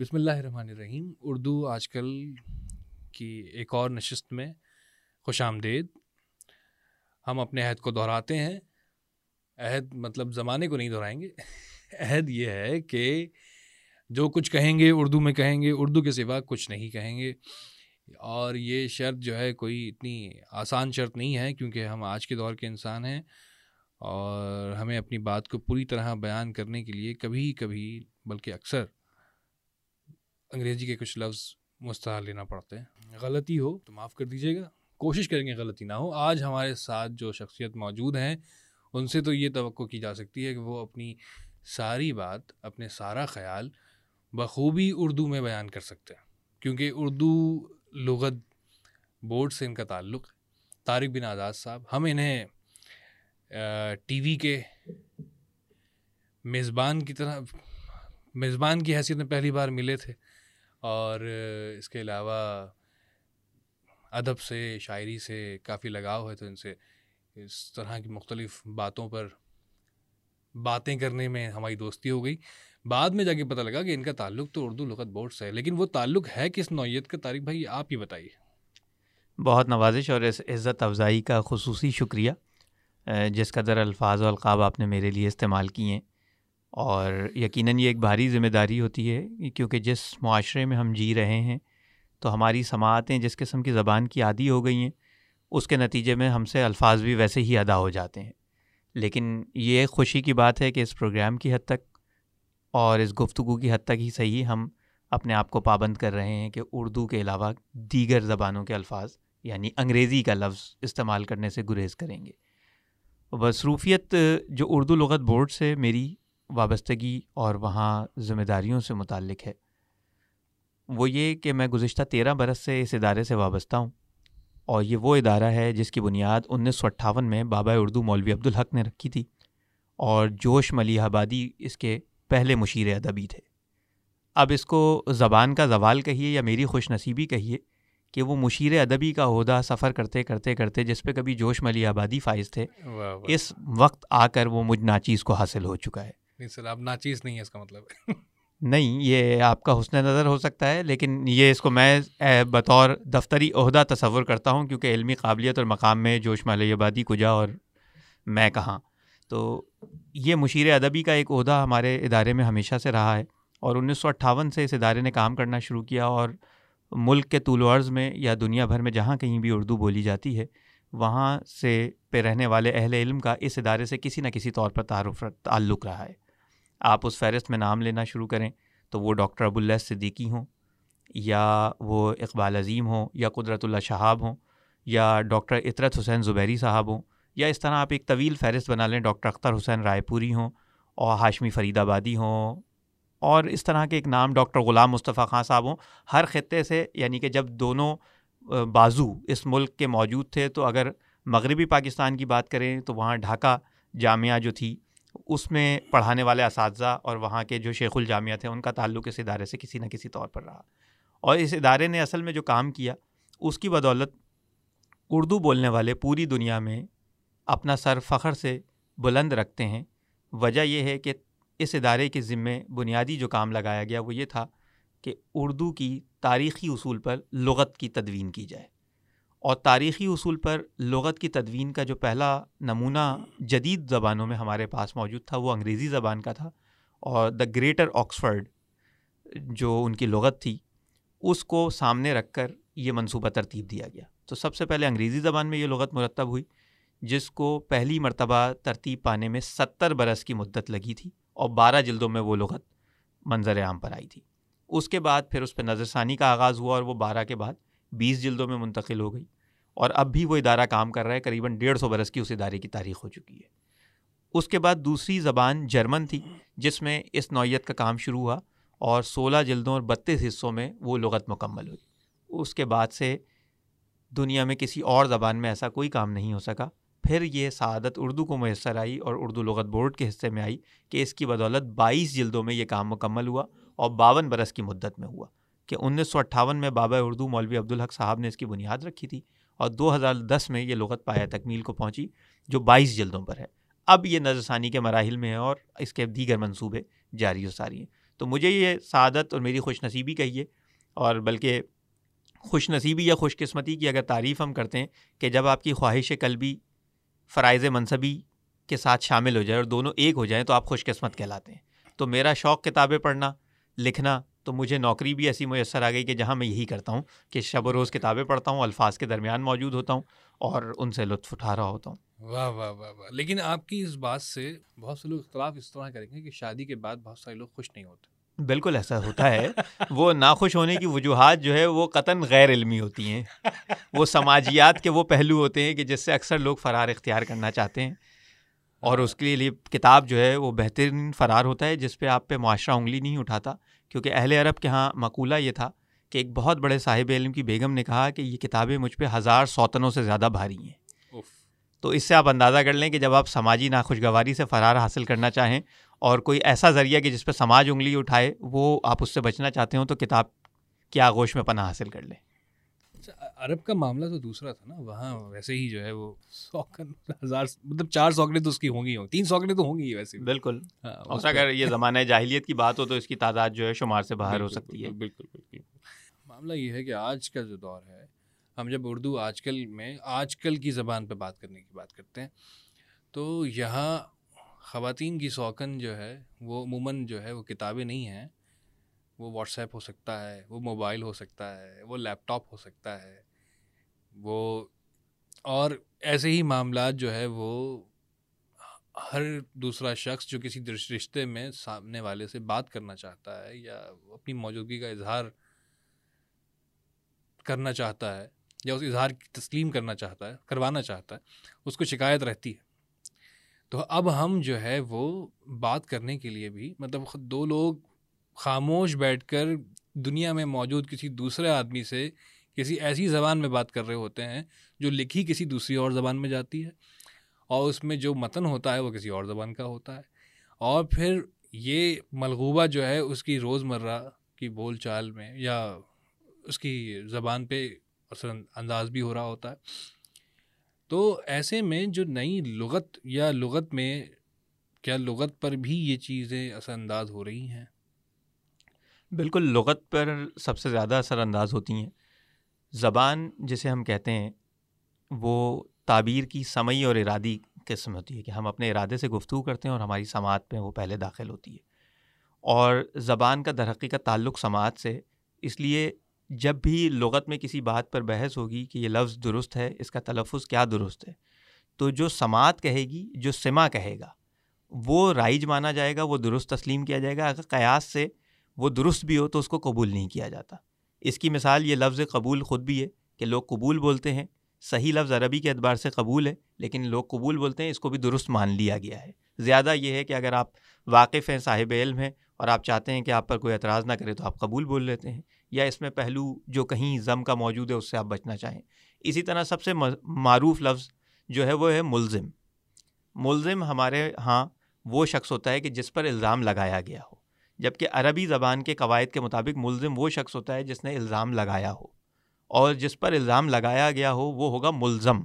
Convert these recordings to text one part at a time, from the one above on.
بسم اللہ الرحمن الرحیم۔ اردو آج کل کی ایک اور نشست میں خوش آمدید۔ ہم اپنے عہد کو دہراتے ہیں۔ عہد مطلب زمانے کو نہیں دہرائیں گے۔ عہد یہ ہے کہ جو کچھ کہیں گے اردو میں کہیں گے، اردو کے سوا کچھ نہیں کہیں گے۔ اور یہ شرط جو ہے کوئی اتنی آسان شرط نہیں ہے کیونکہ ہم آج کے دور کے انسان ہیں۔ اور ہمیں اپنی بات کو پوری طرح بیان کرنے کے لیے کبھی کبھی بلکہ اکثر انگریزی کے کچھ لفظ مستحل لینا پڑتے ہیں۔ غلطی ہو تو معاف کر دیجیے گا۔ کوشش کریں گے غلطی نہ ہو۔ آج ہمارے ساتھ جو شخصیت موجود ہیں، ان سے تو یہ توقع کی جا سکتی ہے کہ وہ اپنی ساری بات، اپنے سارا خیال بخوبی اردو میں بیان کر سکتے ہیں۔ کیونکہ اردو لغت بورڈ سے ان کا تعلق ہے طارق بن آزاد صاحب، ہم انہیں ٹی وی کے میزبان کی طرح، میزبان کی حیثیت میں پہلی بار ملے تھے۔ اور اس کے علاوہ ادب سے، شاعری سے کافی لگاؤ ہے تو ان سے اس طرح کی مختلف باتوں پر باتیں کرنے میں ہماری دوستی ہو گئی۔ بعد میں جا کے پتہ لگا کہ ان کا تعلق تو اردو لغت بورڈ سے ہے، لیکن وہ تعلق ہے کس نوعیت کا؟ تاریخ بھائی، آپ ہی بتائیے۔ بہت نوازش اور اس عزت افزائی کا خصوصی شکریہ، جس قدر الفاظ و القاب آپ نے میرے لیے استعمال کیے۔ ہیں اور یقیناً یہ ایک بھاری ذمہ داری ہوتی ہے کیونکہ جس معاشرے میں ہم جی رہے ہیں تو ہماری سماعتیں جس قسم کی زبان کی عادی ہو گئی ہیں، اس کے نتیجے میں ہم سے الفاظ بھی ویسے ہی ادا ہو جاتے ہیں۔ لیکن یہ خوشی کی بات ہے کہ اس پروگرام کی حد تک اور اس گفتگو کی حد تک ہی صحیح ہم اپنے آپ کو پابند کر رہے ہیں کہ اردو کے علاوہ دیگر زبانوں کے الفاظ یعنی انگریزی کا لفظ استعمال کرنے سے گریز کریں گے۔ مصروفیت جو اردو لغت بورڈ سے میری وابستگی اور وہاں ذمہ داریوں سے متعلق ہے۔ وہ یہ کہ میں گزشتہ تیرہ برس سے اس ادارے سے وابستہ ہوں اور یہ وہ ادارہ ہے جس کی بنیاد انیس سو اٹھاون میں بابا اردو مولوی عبدالحق نے رکھی تھی اور جوش ملی آبادی اس کے پہلے مشیر ادبی تھے۔ اب اس کو زبان کا زوال کہیے یا میری خوش نصیبی کہیے کہ وہ مشیر ادبی کا عہدہ سفر کرتے کرتے کرتے جس پہ کبھی جوش ملی آبادی فائز تھے اس وقت آ کر وہ مجھ ناچیز کو حاصل ہو چکا ہے۔ نہیں، سر آپ ناچیز نہیں ہے اس کا مطلب۔ نہیں، یہ آپ کا حسن نظر ہو سکتا ہے، لیکن یہ اس کو میں بطور دفتری عہدہ تصور کرتا ہوں، کیونکہ علمی قابلیت اور مقام میں جوش مالی آبادی کجا اور میں کہاں۔ تو یہ مشیر ادبی کا ایک عہدہ ہمارے ادارے میں ہمیشہ سے رہا ہے، اور انیس سو اٹھاون سے اس ادارے نے کام کرنا شروع کیا، اور ملک کے طول و عرض میں یا دنیا بھر میں جہاں کہیں بھی اردو بولی جاتی ہے، وہاں سے پہ رہنے والے اہل علم کا اس ادارے سے کسی نہ کسی طور پر تعارف، تعلق رہا ہے۔ آپ اس فہرست میں نام لینا شروع کریں تو وہ ڈاکٹر ابو صدیقی ہوں، یا وہ اقبال عظیم ہوں، یا قدرت اللہ شہاب ہوں، یا ڈاکٹر اطرت حسین زبیری صاحب ہوں، یا اس طرح آپ ایک طویل فہرست بنا لیں، ڈاکٹر اختر حسین رائے پوری ہوں اور ہاشمی فرید آبادی ہوں اور اس طرح کے ایک نام ڈاکٹر غلام مصطفیٰ خان صاحب ہوں۔ ہر خطے سے یعنی کہ جب دونوں بازو اس ملک کے موجود تھے تو اگر مغربی پاکستان کی بات کریں تو وہاں ڈھاکہ جامعہ جو تھی اس میں پڑھانے والے اساتذہ اور وہاں کے جو شیخ الجامعہ تھے ان کا تعلق اس ادارے سے کسی نہ کسی طور پر رہا۔ اور اس ادارے نے اصل میں جو کام کیا، اس کی بدولت اردو بولنے والے پوری دنیا میں اپنا سر فخر سے بلند رکھتے ہیں۔ وجہ یہ ہے کہ اس ادارے کے ذمے بنیادی جو کام لگایا گیا وہ یہ تھا کہ اردو کی تاریخی اصول پر لغت کی تدوین کی جائے۔ اور تاریخی اصول پر لغت کی تدوین کا جو پہلا نمونہ جدید زبانوں میں ہمارے پاس موجود تھا، وہ انگریزی زبان کا تھا اور دا گریٹر آکسفرڈ جو ان کی لغت تھی، اس کو سامنے رکھ کر یہ منصوبہ ترتیب دیا گیا۔ تو سب سے پہلے انگریزی زبان میں یہ لغت مرتب ہوئی، جس کو پہلی مرتبہ ترتیب پانے میں ستر برس کی مدت لگی تھی اور بارہ جلدوں میں وہ لغت منظر عام پر آئی تھی۔ اس کے بعد پھر اس پہ نظر ثانی کا آغاز ہوا اور وہ بارہ کے بعد بیس جلدوں میں منتقل ہو گئی۔ اور اب بھی وہ ادارہ کام کر رہا ہے، قریباً ڈیڑھ سو برس کی اس ادارے کی تاریخ ہو چکی ہے۔ اس کے بعد دوسری زبان جرمن تھی، جس میں اس نوعیت کا کام شروع ہوا اور سولہ جلدوں اور بتیس حصوں میں وہ لغت مکمل ہوئی۔ اس کے بعد سے دنیا میں کسی اور زبان میں ایسا کوئی کام نہیں ہو سکا۔ پھر یہ سعادت اردو کو میسر آئی اور اردو لغت بورڈ کے حصے میں آئی کہ اس کی بدولت بائیس جلدوں میں یہ کام مکمل ہوا اور باون برس کی مدت میں ہوا کہ انیس سو اٹھاون میں بابا اردو مولوی عبدالحق صاحب نے اس کی بنیاد رکھی تھی۔ اور دو ہزار دس میں یہ لغت پایا تکمیل کو پہنچی، جو بائیس جلدوں پر ہے۔ اب یہ نظر ثانی کے مراحل میں ہے اور اس کے دیگر منصوبے جاری و ساری ہیں۔ تو مجھے یہ سعادت اور میری خوش نصیبی کہیے، اور بلکہ خوش نصیبی یا خوش قسمتی کی اگر تعریف ہم کرتے ہیں کہ جب آپ کی خواہش قلبی فرائض منصبی کے ساتھ شامل ہو جائے اور دونوں ایک ہو جائیں تو آپ خوش قسمت کہلاتے ہیں۔ تو میرا شوق کتابیں پڑھنا، لکھنا تو مجھے نوکری بھی ایسی میسر آ گئی کہ جہاں میں یہی کرتا ہوں کہ شب و روز کتابیں پڑھتا ہوں الفاظ کے درمیان موجود ہوتا ہوں اور ان سے لطف اٹھا رہا ہوتا ہوں۔ واہ واہ واہ واہ۔ لیکن آپ کی اس بات سے بہت سے لوگ اختلاف اس طرح کریں گے کہ شادی کے بعد بہت سارے لوگ خوش نہیں ہوتے۔ بالکل ایسا ہوتا ہے۔ وہ ناخوش ہونے کی وجوہات جو ہے وہ قطن غیر علمی ہوتی ہیں۔ وہ سماجیات کے وہ پہلو ہوتے ہیں کہ جس سے اکثر لوگ فرار اختیار کرنا چاہتے ہیں۔ اور اس کے لیے کتاب جو ہے وہ بہترین فرار ہوتا ہے جس پہ آپ پہ معاشرہ انگلی نہیں اٹھاتا۔ کیونکہ اہل عرب کے ہاں مقولہ یہ تھا کہ ایک بہت بڑے صاحب علم کی بیگم نے کہا کہ یہ کتابیں مجھ پہ ہزار سوتنوں سے زیادہ بھاری ہیں۔ تو اس سے آپ اندازہ کر لیں کہ جب آپ سماجی ناخوشگواری سے فرار حاصل کرنا چاہیں اور کوئی ایسا ذریعہ کہ جس پہ سماج انگلی اٹھائے وہ آپ اس سے بچنا چاہتے ہوں تو کتاب کی آغوش میں پناہ حاصل کر لیں۔ اچھا عرب کا معاملہ تو دوسرا تھا نا۔ وہاں ویسے ہی جو ہے وہ سوکن ہزار مطلب چار سوکڑیں تو اس کی ہوں گی ہوں تین سوکڑیں تو ہوں گی ویسے بالکل۔ ہاں اگر یہ زمانہ جاہلیت کی بات ہو تو اس کی تعداد جو ہے شمار سے باہر ہو سکتی ہے۔ بالکل بالکل۔ معاملہ یہ ہے کہ آج کا جو دور ہے ہم جب اردو آج کل میں آج کل کی زبان پہ بات کرنے کی بات کرتے ہیں تو یہاں خواتین کی سوکن جو ہے وہ عموماً جو ہے وہ کتابیں نہیں ہیں۔ وہ واٹس ایپ ہو سکتا ہے، وہ موبائل ہو سکتا ہے، وہ لیپ ٹاپ ہو سکتا ہے، وہ اور ایسے ہی معاملات جو ہے وہ ہر دوسرا شخص جو کسی رشتے میں سامنے والے سے بات کرنا چاہتا ہے یا اپنی موجودگی کا اظہار کرنا چاہتا ہے یا اس اظہار کی تسلیم کرنا چاہتا ہے، کروانا چاہتا ہے، اس کو شکایت رہتی ہے۔ تو اب ہم جو ہے وہ بات کرنے کے لیے بھی مطلب دو لوگ خاموش بیٹھ کر دنیا میں موجود کسی دوسرے آدمی سے کسی ایسی زبان میں بات کر رہے ہوتے ہیں جو لکھی کسی دوسری اور زبان میں جاتی ہے اور اس میں جو متن ہوتا ہے وہ کسی اور زبان کا ہوتا ہے اور پھر یہ ملغوبہ جو ہے اس کی روز مرہ کی بول چال میں یا اس کی زبان پہ اثر انداز بھی ہو رہا ہوتا ہے۔ تو ایسے میں جو نئی لغت یا لغت میں کیا لغت پر بھی یہ چیزیں اثر انداز ہو رہی ہیں؟ بالکل لغت پر سب سے زیادہ اثر انداز ہوتی ہیں۔ زبان جسے ہم کہتے ہیں، وہ تعبیر کی سمعی اور ارادی قسم ہوتی ہے کہ ہم اپنے ارادے سے گفتگو کرتے ہیں اور ہماری سماعت میں وہ پہلے داخل ہوتی ہے۔ اور زبان کا درقی کا تعلق سماعت سے، اس لیے جب بھی لغت میں کسی بات پر بحث ہوگی کہ یہ لفظ درست ہے، اس کا تلفظ کیا درست ہے، تو جو سماعت کہے گی، جو سما کہے گا، وہ رائج مانا جائے گا، وہ درست تسلیم کیا جائے گا۔ اگر قیاس سے وہ درست بھی ہو تو اس کو قبول نہیں کیا جاتا۔ اس کی مثال یہ لفظ قبول خود بھی ہے کہ لوگ قبول بولتے ہیں۔ صحیح لفظ عربی کے اعتبار سے قبول ہے، لیکن لوگ قبول بولتے ہیں، اس کو بھی درست مان لیا گیا ہے۔ زیادہ یہ ہے کہ اگر آپ واقف ہیں، صاحب علم ہیں اور آپ چاہتے ہیں کہ آپ پر کوئی اعتراض نہ کرے تو آپ قبول بول لیتے ہیں، یا اس میں پہلو جو کہیں ضم کا موجود ہے، اس سے آپ بچنا چاہیں۔ اسی طرح سب سے معروف لفظ جو ہے وہ ہے ملزم۔ ملزم ہمارے ہاں وہ شخص ہوتا ہے کہ جس پر الزام لگایا گیا ہو۔ جبکہ عربی زبان کے قواعد کے مطابق ملزم وہ شخص ہوتا ہے جس نے الزام لگایا ہو۔ اور جس پر الزام لگایا گیا ہو وہ ہوگا ملزم۔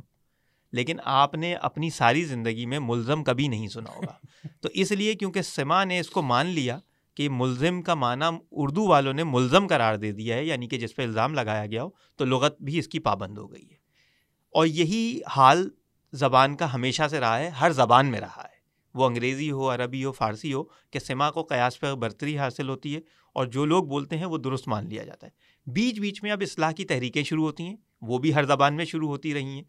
لیکن آپ نے اپنی ساری زندگی میں ملزم کبھی نہیں سنا ہوگا۔ تو اس لیے کیونکہ سما نے اس کو مان لیا کہ ملزم کا معنی اردو والوں نے ملزم قرار دے دیا ہے یعنی کہ جس پہ الزام لگایا گیا ہو تو لغت بھی اس کی پابند ہو گئی ہے۔ اور یہی حال زبان کا ہمیشہ سے رہا ہے ہر زبان میں رہا ہے۔ وہ انگریزی ہو، عربی ہو، فارسی ہو، کہ سما کو قیاس پہ برتری حاصل ہوتی ہے اور جو لوگ بولتے ہیں وہ درست مان لیا جاتا ہے۔ بیچ بیچ میں اب اصلاح کی تحریکیں شروع ہوتی ہیں، وہ بھی ہر زبان میں شروع ہوتی رہی ہیں۔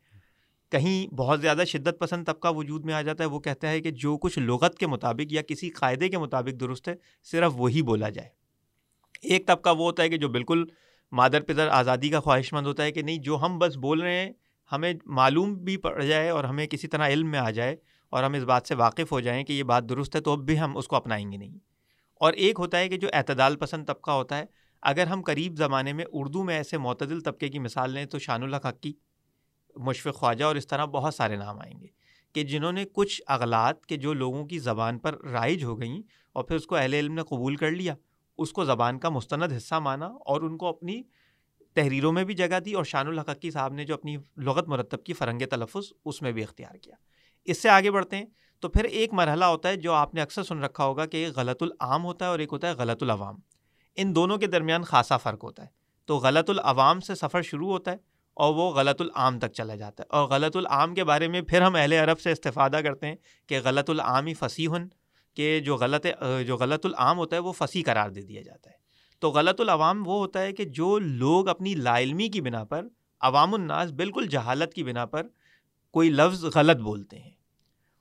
کہیں بہت زیادہ شدت پسند طبقہ وجود میں آ جاتا ہے، وہ کہتا ہے کہ جو کچھ لغت کے مطابق یا کسی قاعدے کے مطابق درست ہے، صرف وہی بولا جائے۔ ایک طبقہ وہ ہوتا ہے کہ جو بالکل مادر پدر آزادی کا خواہش مند ہوتا ہے کہ نہیں، جو ہم بس بول رہے ہیں، ہمیں معلوم بھی پڑ جائے اور ہمیں کسی طرح علم میں آ جائے۔ اور ہم اس بات سے واقف ہو جائیں کہ یہ بات درست ہے تو اب بھی ہم اس کو اپنائیں گے نہیں۔ اور ایک ہوتا ہے کہ جو اعتدال پسند طبقہ ہوتا ہے، اگر ہم قریب زمانے میں اردو میں ایسے معتدل طبقے کی مثال لیں تو شان الحق حقی، مشفق خواجہ اور اس طرح بہت سارے نام آئیں گے کہ جنہوں نے کچھ اغلاط کے جو لوگوں کی زبان پر رائج ہو گئیں اور پھر اس کو اہل علم نے قبول کر لیا، اس کو زبان کا مستند حصہ مانا اور ان کو اپنی تحریروں میں بھی جگہ دی اور شان الحقی صاحب نے جو اپنی لغت مرتب کی فرنگ تلفظ اس میں بھی اختیار کیا۔ اس سے آگے بڑھتے ہیں۔ تو پھر ایک مرحلہ ہوتا ہے جو آپ نے اکثر سن رکھا ہوگا کہ ایک غلط العام ہوتا ہے اور ایک ہوتا ہے غلط العوام۔ ان دونوں کے درمیان خاصا فرق ہوتا ہے۔ تو غلط العوام سے سفر شروع ہوتا ہے اور وہ غلط العام تک چلا جاتا ہے۔ اور غلط العام کے بارے میں پھر ہم اہل عرب سے استفادہ کرتے ہیں کہ غلط العامی فصیح کہ جو غلط جو غلط العام ہوتا ہے وہ فصیح قرار دے دیا جاتا ہے۔ تو غلط العوام وہ ہوتا ہے کہ جو لوگ اپنی لا علمی کی بنا پر، عوام الناس بالکل جہالت کی بنا پر کوئی لفظ غلط بولتے ہیں۔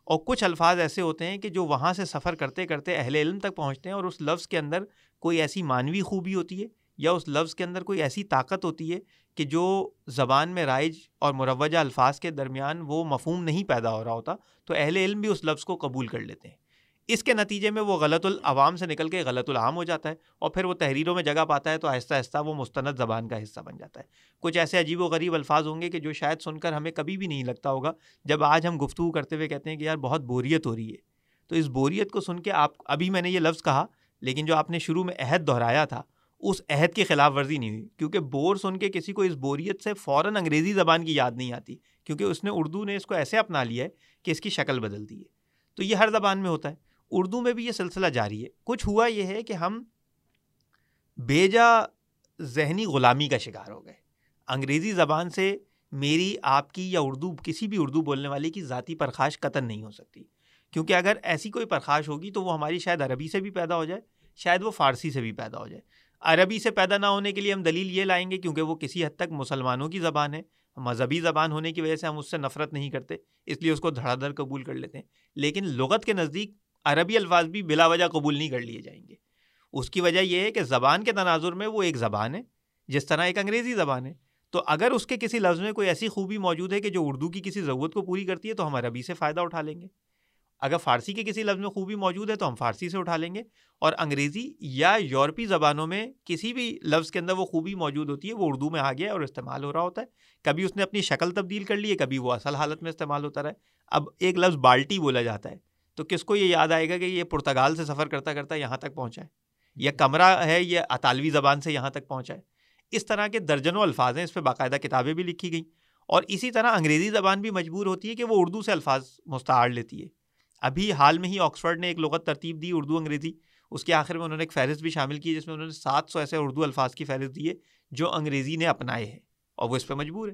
اور کچھ الفاظ ایسے ہوتے ہیں کہ جو وہاں سے سفر کرتے کرتے اہل علم تک پہنچتے ہیں اور اس لفظ کے اندر کوئی ایسی معنوی خوبی ہوتی ہے یا اس لفظ کے اندر کوئی ایسی طاقت ہوتی ہے کہ جو زبان میں رائج اور مروجہ الفاظ کے درمیان وہ مفہوم نہیں پیدا ہو رہا ہوتا، تو اہل علم بھی اس لفظ کو قبول کر لیتے ہیں۔ اس کے نتیجے میں وہ غلط العوام سے نکل کے غلط العام ہو جاتا ہے اور پھر وہ تحریروں میں جگہ پاتا ہے تو آہستہ آہستہ وہ مستند زبان کا حصہ بن جاتا ہے۔ کچھ ایسے عجیب و غریب الفاظ ہوں گے کہ جو شاید سن کر ہمیں کبھی بھی نہیں لگتا ہوگا۔ جب آج ہم گفتگو کرتے ہوئے کہتے ہیں کہ یار بہت بوریت ہو رہی ہے، تو اس بوریت کو سن کے آپ، ابھی میں نے یہ لفظ کہا، لیکن جو آپ نے شروع میں عہد دہرایا تھا، اس عہد کی خلاف ورزی نہیں ہوئی۔ کیونکہ بور سن کے کسی کو اس بوریت سے فوراً انگریزی زبان کی یاد نہیں آتی، کیونکہ اس نے اردو نے اس کو ایسے اپنا لیا ہے کہ اس کی شکل بدل دی ہے۔ تو یہ ہر زبان میں ہوتا ہے۔ اردو میں بھی یہ سلسلہ جاری ہے۔ کچھ ہوا یہ ہے کہ ہم بیجا ذہنی غلامی کا شکار ہو گئے۔ انگریزی زبان سے میری، آپ کی یا اردو، کسی بھی اردو بولنے والے کی ذاتی پرخاش قطن نہیں ہو سکتی۔ کیونکہ اگر ایسی کوئی پرخاش ہوگی تو وہ ہماری شاید عربی سے بھی پیدا ہو جائے، شاید وہ فارسی سے بھی پیدا ہو جائے۔ عربی سے پیدا نہ ہونے کے لیے ہم دلیل یہ لائیں گے کیونکہ وہ کسی حد تک مسلمانوں کی زبان ہے۔ مذہبی زبان ہونے کی وجہ سے ہم اس سے نفرت نہیں کرتے، اس لیے اس کو دھڑا دھڑ قبول کر لیتے ہیں۔ لیکن لغت کے نزدیک عربی الفاظ بھی بلا وجہ قبول نہیں کر لیے جائیں گے۔ اس کی وجہ یہ ہے کہ زبان کے تناظر میں وہ ایک زبان ہے، جس طرح ایک انگریزی زبان ہے۔ تو اگر اس کے کسی لفظ میں کوئی ایسی خوبی موجود ہے کہ جو اردو کی کسی ضرورت کو پوری کرتی ہے، تو ہم عربی سے فائدہ اٹھا لیں گے۔ اگر فارسی کے کسی لفظ میں خوبی موجود ہے، تو ہم فارسی سے اٹھا لیں گے۔ اور انگریزی یا یورپی زبانوں میں کسی بھی لفظ کے اندر وہ خوبی موجود ہوتی ہے، وہ اردو میں آ گیا اور استعمال ہو رہا ہوتا ہے۔ کبھی اس نے اپنی شکل تبدیل کر لی ہے، کبھی وہ اصل حالت میں استعمال ہوتا رہا ہے۔ اب ایک لفظ بالٹی بولا جاتا ہے۔ تو کس کو یہ یاد آئے گا کہ یہ پرتگال سے سفر کرتا کرتا یہاں تک پہنچا ہے؟ یا کمرہ ہے یہ اطالوی زبان سے یہاں تک پہنچا ہے۔ اس طرح کے درجنوں الفاظ ہیں اس پہ باقاعدہ کتابیں بھی لکھی گئیں۔ اور اسی طرح انگریزی زبان بھی مجبور ہوتی ہے کہ وہ اردو سے الفاظ مستعار لیتی ہے۔ ابھی حال میں ہی آکسفرڈ نے ایک لغت ترتیب دی اردو انگریزی۔ اس کے آخر میں انہوں نے ایک فہرست بھی شامل کی جس میں انہوں نے سات سو ایسے اردو الفاظ کی فہرست دی ہے جو انگریزی نے اپنائے ہیں اور وہ اس پہ مجبور ہے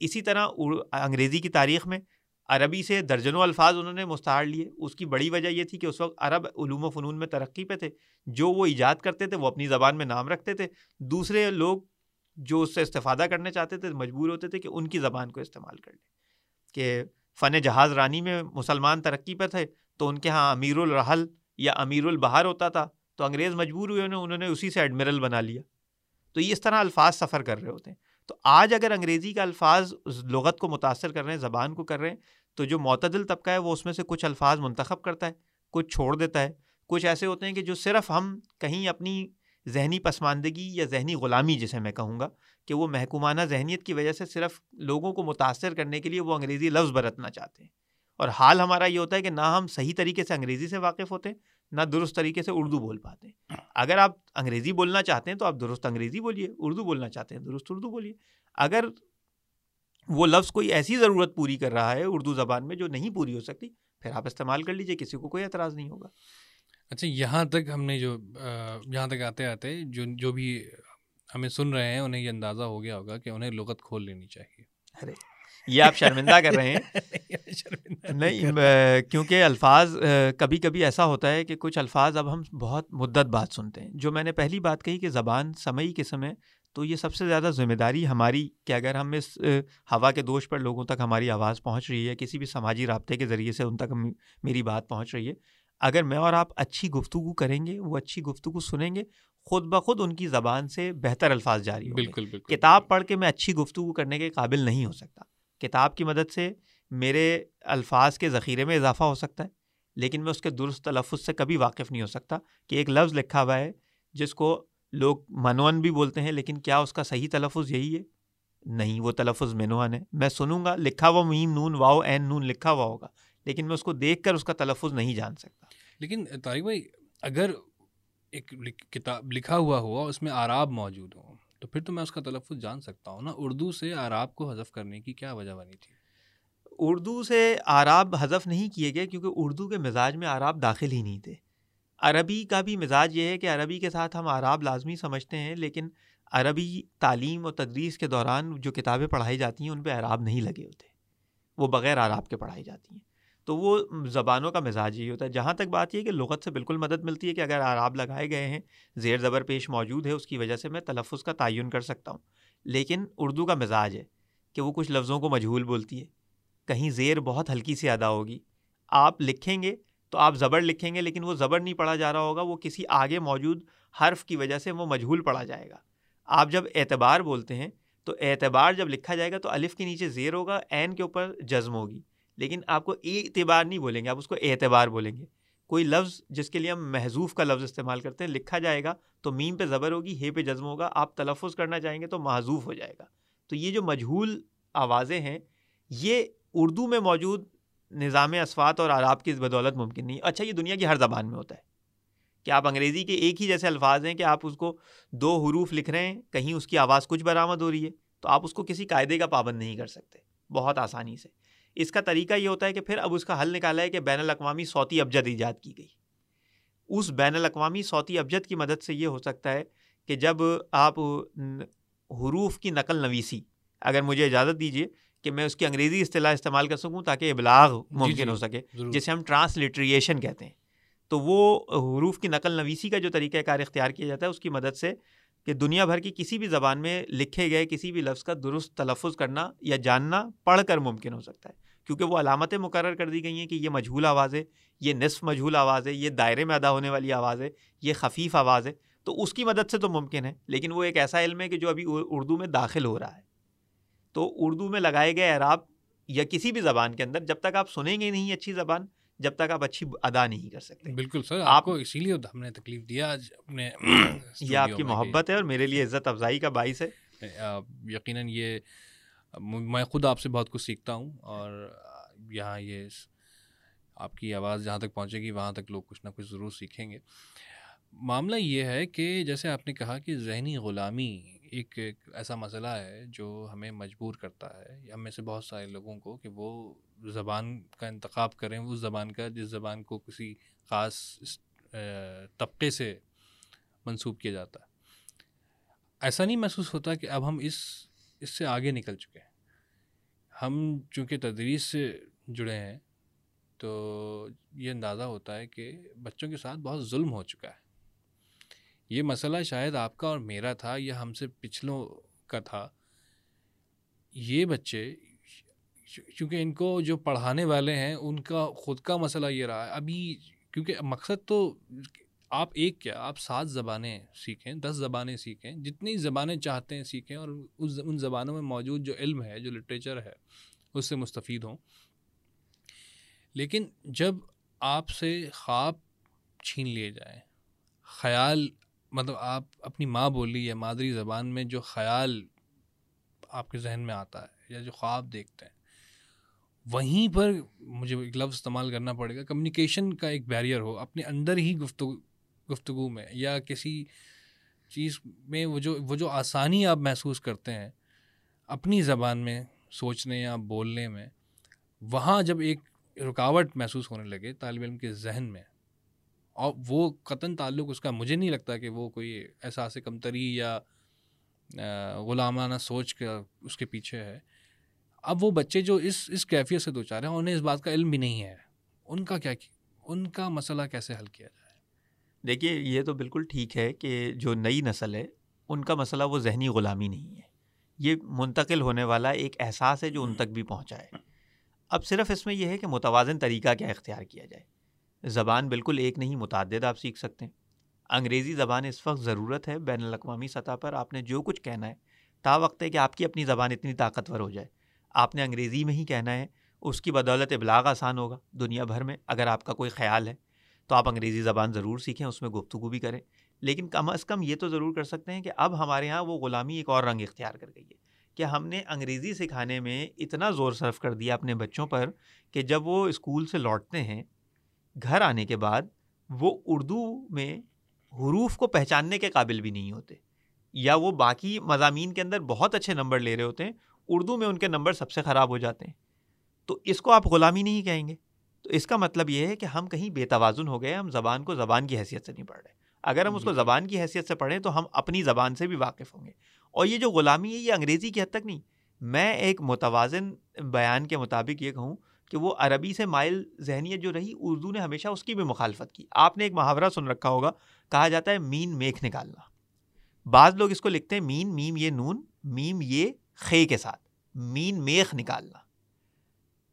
اسی طرح انگریزی کی تاریخ میں عربی سے درجنوں الفاظ انہوں نے مستعار لیے۔ اس کی بڑی وجہ یہ تھی کہ اس وقت عرب علوم و فنون میں ترقی پہ تھے۔ جو وہ ایجاد کرتے تھے، وہ اپنی زبان میں نام رکھتے تھے۔ دوسرے لوگ جو اس سے استفادہ کرنے چاہتے تھے، مجبور ہوتے تھے کہ ان کی زبان کو استعمال کر لیں۔ کہ فن جہاز رانی میں مسلمان ترقی پہ تھے، تو ان کے ہاں امیر الرحل یا امیر البہار ہوتا تھا، تو انگریز مجبور ہوئے انہوں نے اسی سے ایڈمرل بنا لیا۔ تو یہ اس طرح الفاظ سفر کر رہے ہوتے ہیں۔ تو آج اگر انگریزی کا الفاظ لغت کو متاثر کر رہے ہیں، زبان کو کر رہے ہیں تو جو معتدل طبقہ ہے وہ اس میں سے کچھ الفاظ منتخب کرتا ہے، کچھ چھوڑ دیتا ہے۔ کچھ ایسے ہوتے ہیں کہ جو صرف ہم کہیں اپنی ذہنی پسماندگی یا ذہنی غلامی جسے میں کہوں گا کہ وہ محکومانہ ذہنیت کی وجہ سے صرف لوگوں کو متاثر کرنے کے لیے وہ انگریزی لفظ برتنا چاہتے ہیں۔ اور حال ہمارا یہ ہوتا ہے کہ نہ ہم صحیح طریقے سے انگریزی سے واقف ہوتے ہیں نہ درست طریقے سے اردو بول پاتے۔ ہیں اگر آپ انگریزی بولنا چاہتے ہیں تو آپ درست انگریزی بولیے، اردو بولنا چاہتے ہیں، درست اردو بولیے۔ اگر وہ لفظ کوئی ایسی ضرورت پوری کر رہا ہے اردو زبان میں جو نہیں پوری ہو سکتی پھر آپ استعمال کر لیجیے کسی کو کوئی اعتراض نہیں ہوگا۔ اچھا یہاں تک ہم نے جو یہاں تک آتے آتے جو جو بھی ہمیں سن رہے ہیں انہیں یہ اندازہ ہو گیا ہوگا کہ انہیں لغت کھول لینی چاہیے۔ ارے یہ آپ شرمندہ کر رہے ہیں؟ نہیں کیونکہ الفاظ کبھی کبھی ایسا ہوتا ہے کہ کچھ الفاظ اب ہم بہت مدت بعد سنتے ہیں۔ جو میں نے پہلی بات کہی کہ زبان سمئی کے سمے تو یہ سب سے زیادہ ذمہ داری ہماری کہ اگر ہم اس ہوا کے دوش پر لوگوں تک ہماری آواز پہنچ رہی ہے کسی بھی سماجی رابطے کے ذریعے سے ان تک میری بات پہنچ رہی ہے اگر میں اور آپ اچھی گفتگو کریں گے وہ اچھی گفتگو سنیں گے خود بخود ان کی زبان سے بہتر الفاظ جاری بالکل بالکل۔ کتاب پڑھ کے میں اچھی گفتگو کرنے کے قابل نہیں ہو سکتا۔ کتاب کی مدد سے میرے الفاظ کے ذخیرے میں اضافہ ہو سکتا ہے لیکن میں اس کے درست تلفظ سے کبھی واقف نہیں ہو سکتا کہ ایک لفظ لکھا ہوا ہے جس کو لوگ منون بھی بولتے ہیں لیکن کیا اس کا صحیح تلفظ یہی ہے؟ نہیں وہ تلفظ منون ہے۔ میں سنوں گا لکھا ہوا میم نون واؤ این نون لکھا ہوا ہوگا لیکن میں اس کو دیکھ کر اس کا تلفظ نہیں جان سکتا۔ لیکن طارق بھائی اگر ایک کتاب لکھا ہوا ہوا اس میں آراب موجود ہوں تو پھر تو میں اس کا تلفظ جان سکتا ہوں نا؟ اردو سے آراب کو حذف کرنے کی کیا وجہ بنی تھی؟ اردو سے آراب حذف نہیں کیے گئے کیونکہ اردو کے مزاج میں آراب داخل ہی نہیں تھے۔ عربی کا بھی مزاج یہ ہے کہ عربی کے ساتھ ہم آراب لازمی سمجھتے ہیں، لیکن عربی تعلیم و تدریس کے دوران جو کتابیں پڑھائی جاتی ہیں، ان پہ عراب نہیں لگے ہوتے۔ وہ بغیر عراب کے پڑھائی جاتی ہیں۔ تو وہ زبانوں کا مزاج یہی ہوتا ہے۔ جہاں تک بات یہ کہ لغت سے بالکل مدد ملتی ہے کہ اگر عراب لگائے گئے ہیں، زیر زبر پیش موجود ہے، اس کی وجہ سے میں تلفظ کا تعین کر سکتا ہوں۔ لیکن اردو کا مزاج ہے کہ وہ کچھ لفظوں کو مجھول بولتی ہے۔ کہیں زیر بہت ہلکی سی ادا ہوگی۔ آپ لکھیں گے تو آپ زبر لکھیں گے لیکن وہ زبر نہیں پڑھا جا رہا ہوگا، وہ کسی آگے موجود حرف کی وجہ سے وہ مجھول پڑھا جائے گا۔ آپ جب اعتبار بولتے ہیں، تو اعتبار جب لکھا جائے گا تو الف کے نیچے زیر ہوگا عین کے اوپر جزم ہوگی۔ لیکن آپ کو اعتبار نہیں بولیں گے، آپ اس کو اعتبار بولیں گے۔ کوئی لفظ جس کے لیے ہم محضوف کا لفظ استعمال کرتے ہیں، لکھا جائے گا تو میم پہ زبر ہوگی، ہے پہ جزم ہوگا، آپ تلفظ کرنا چاہیں گے تو محضوف ہو جائے گا۔ تو یہ جو مجہول آوازیں ہیں، یہ اردو میں موجود نظام اسفات اور عراب کی اس بدولت ممکن نہیں۔ اچھا یہ دنیا کی ہر زبان میں ہوتا ہے۔ کہ آپ انگریزی کے ایک ہی جیسے الفاظ ہیں کہ آپ اس کو دو حروف لکھ رہے ہیں، کہیں اس کی آواز کچھ برآمد ہو رہی ہے؟ تو آپ اس کو کسی قاعدے کا پابند نہیں کر سکتے۔ بہت آسانی سے۔ اس کا طریقہ یہ ہوتا ہے کہ پھر اب اس کا حل نکالا ہے کہ بین الاقوامی صوتی ابجد ایجاد کی گئی۔ اس بین الاقوامی صوتی ابجد کی مدد سے یہ ہو سکتا ہے کہ جب آپ حروف کی نقل نویسی، اگر مجھے اجازت دیجیے کہ میں اس کی انگریزی اصطلاح استعمال کر سکوں تاکہ ابلاغ جی، ممکن جی، ہو سکے جسے ہم ٹرانسلیٹریشن کہتے ہیں۔ تو وہ حروف کی نقل نویسی کا جو طریقہ کار اختیار کیا جاتا ہے اس کی مدد سے کہ دنیا بھر کی کسی بھی زبان میں لکھے گئے کسی بھی لفظ کا درست تلفظ کرنا یا جاننا پڑھ کر ممکن ہو سکتا ہے۔ کیونکہ وہ علامتیں مقرر کر دی گئی ہیں کہ یہ مجھول آواز ہے یہ نصف مجھول آواز ہے یہ دائرے میں ادا ہونے والی آواز ہے یہ خفیف آواز ہے۔ تو اس کی مدد سے تو ممکن ہے لیکن وہ ایک ایسا علم ہے کہ جو ابھی اردو میں داخل ہو رہا ہے۔ تو اردو میں لگائے گئے اعراب یا کسی بھی زبان کے اندر جب تک آپ سنیں گے نہیں اچھی زبان جب تک آپ اچھی ادا نہیں کر سکتے۔ بالکل سر آپ کو اسی لیے ہم نے تکلیف دیا آج اپنے یہ آپ کی محبت ہے اور میرے لیے عزت افزائی کا باعث ہے۔ یقیناً یہ میں خود آپ سے بہت کچھ سیکھتا ہوں اور یہاں یہ آپ کی آواز جہاں تک پہنچے گی وہاں تک لوگ کچھ نہ کچھ ضرور سیکھیں گے۔ معاملہ یہ ہے کہ جیسے آپ نے کہا کہ ذہنی غلامی ایک ایک ایسا مسئلہ ہے جو ہمیں مجبور کرتا ہے ہم میں سے بہت سارے لوگوں کو کہ وہ زبان کا انتخاب کریں اس زبان کا، جس زبان کو کسی خاص طبقے سے منسوب کیا جاتا۔ ہے ایسا نہیں محسوس ہوتا کہ اب ہم اس اس سے آگے نکل چکے ہیں۔ ہم چونکہ تدریس سے جڑے ہیں، تو یہ اندازہ ہوتا ہے کہ بچوں کے ساتھ بہت ظلم ہو چکا ہے۔ یہ مسئلہ شاید آپ کا اور میرا تھا یا ہم سے پچھلوں کا تھا۔ یہ بچے کیونکہ ان کو جو پڑھانے والے ہیں، ان کا خود کا مسئلہ یہ رہا ہے۔ ابھی کیونکہ مقصد تو آپ ایک کیا، آپ سات زبانیں سیکھیں، دس زبانیں سیکھیں، جتنی زبانیں چاہتے ہیں سیکھیں، اور اس ان زبانوں میں موجود جو علم ہے، جو لٹریچر ہے، اس سے مستفید ہوں۔ لیکن جب آپ سے خواب چھین لیے جائیں، خیال مطلب آپ اپنی ماں بولی یا مادری زبان میں جو خیال آپ کے ذہن میں آتا ہے یا جو خواب دیکھتے ہیں، وہیں پر مجھے ایک لفظ استعمال کرنا پڑے گا کمیونیکیشن کا ایک بیریئر ہو، اپنے اندر ہی گفتگو گفتگو میں یا کسی چیز میں وہ جو وہ جو آسانی آپ محسوس کرتے ہیں اپنی زبان میں سوچنے یا بولنے میں، وہاں جب ایک رکاوٹ محسوس ہونے لگے طالب علم کے ذہن میں اور وہ قطن تعلق اس کا مجھے نہیں لگتا کہ وہ کوئی احساس کمتری یا غلامانہ سوچ کا اس کے پیچھے ہے۔ اب وہ بچے جو اس اس کیفیت سے دو چار ہیں، انہیں اس بات کا علم بھی نہیں ہے۔ ان کا کیا، ان کا مسئلہ کیسے حل کیا جائے؟ دیکھیے، یہ تو بالکل ٹھیک ہے کہ جو نئی نسل ہے، ان کا مسئلہ وہ ذہنی غلامی نہیں ہے۔ یہ منتقل ہونے والا ایک احساس ہے جو ان تک بھی پہنچا ہے۔ اب صرف اس میں یہ ہے کہ متوازن طریقہ کیا اختیار کیا جائے۔ زبان بالکل ایک نہیں، متعدد آپ سیکھ سکتے ہیں۔ انگریزی زبان اس وقت ضرورت ہے، بین الاقوامی سطح پر آپ نے جو کچھ کہنا ہے، تا وقت ہے کہ آپ کی اپنی زبان اتنی طاقتور ہو جائے۔ آپ نے انگریزی میں ہی کہنا ہے، اس کی بدولت ابلاغ آسان ہوگا۔ دنیا بھر میں اگر آپ کا کوئی خیال ہے تو آپ انگریزی زبان ضرور سیکھیں، اس میں گفتگو بھی کریں۔ لیکن کم از کم یہ تو ضرور کر سکتے ہیں کہ اب ہمارے یہاں وہ غلامی ایک اور رنگ اختیار کر گئی ہے کہ ہم نے انگریزی سکھانے میں اتنا زور صرف کر دیا اپنے بچوں پر کہ جب وہ اسکول سے لوٹتے ہیں گھر آنے کے بعد وہ اردو میں حروف کو پہچاننے کے قابل بھی نہیں ہوتے یا وہ باقی مضامین کے اندر بہت اچھے نمبر لے رہے ہوتے ہیں اردو میں ان کے نمبر سب سے خراب ہو جاتے ہیں۔ تو اس کو آپ غلامی نہیں کہیں گے۔ تو اس کا مطلب یہ ہے کہ ہم کہیں بے توازن ہو گئے ہم زبان کو زبان کی حیثیت سے نہیں پڑھ رہے۔ اگر ہم اس کو زبان کی حیثیت سے پڑھیں تو ہم اپنی زبان سے بھی واقف ہوں گے۔ اور یہ جو غلامی ہے یہ انگریزی کی حد تک نہیں۔ میں ایک متوازن بیان کے مطابق یہ کہوں کہ وہ عربی سے مائل ذہنیت جو رہی، اردو نے ہمیشہ اس کی بھی مخالفت کی۔ آپ نے ایک محاورہ سن رکھا ہوگا، کہا جاتا ہے مین میک نکالنا۔ بعض لوگ اس کو لکھتے ہیں مین میم یہ نون، میم یہ خے کے ساتھ۔ مین میخ نکالنا۔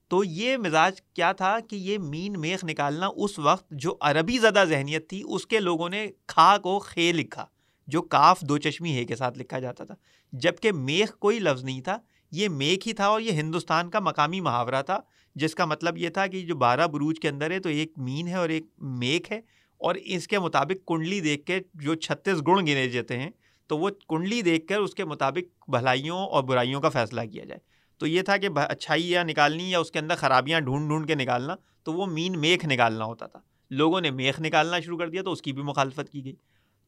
تو یہ مزاج کیا تھا کہ یہ مین میخ نکالنا اس وقت جو عربی زدہ ذہنیت تھی، اس کے لوگوں نے کھا کو خے لکھا، جو کاف دو چشمی ہے کے ساتھ لکھا جاتا تھا۔ جبکہ میخ کوئی لفظ نہیں تھا، یہ میک ہی تھا اور یہ ہندوستان کا مقامی محاورہ تھا۔ جس کا مطلب یہ تھا کہ جو بارہ بروج کے اندر ہے، تو ایک مین ہے اور ایک میک ہے، اور اس کے مطابق کنڈلی دیکھ کے جو چھتیس گڑ گنے جاتے ہیں، تو وہ کنڈلی دیکھ کر اس کے مطابق بھلائیوں اور برائیوں کا فیصلہ کیا جائے۔ تو یہ تھا کہ اچھائیاں نکالنی یا اس کے اندر خرابیاں ڈھونڈ ڈھونڈ کے نکالنا، تو وہ مین میک نکالنا ہوتا تھا۔ لوگوں نے میخ نکالنا شروع کر دیا، تو اس کی بھی مخالفت کی گئی۔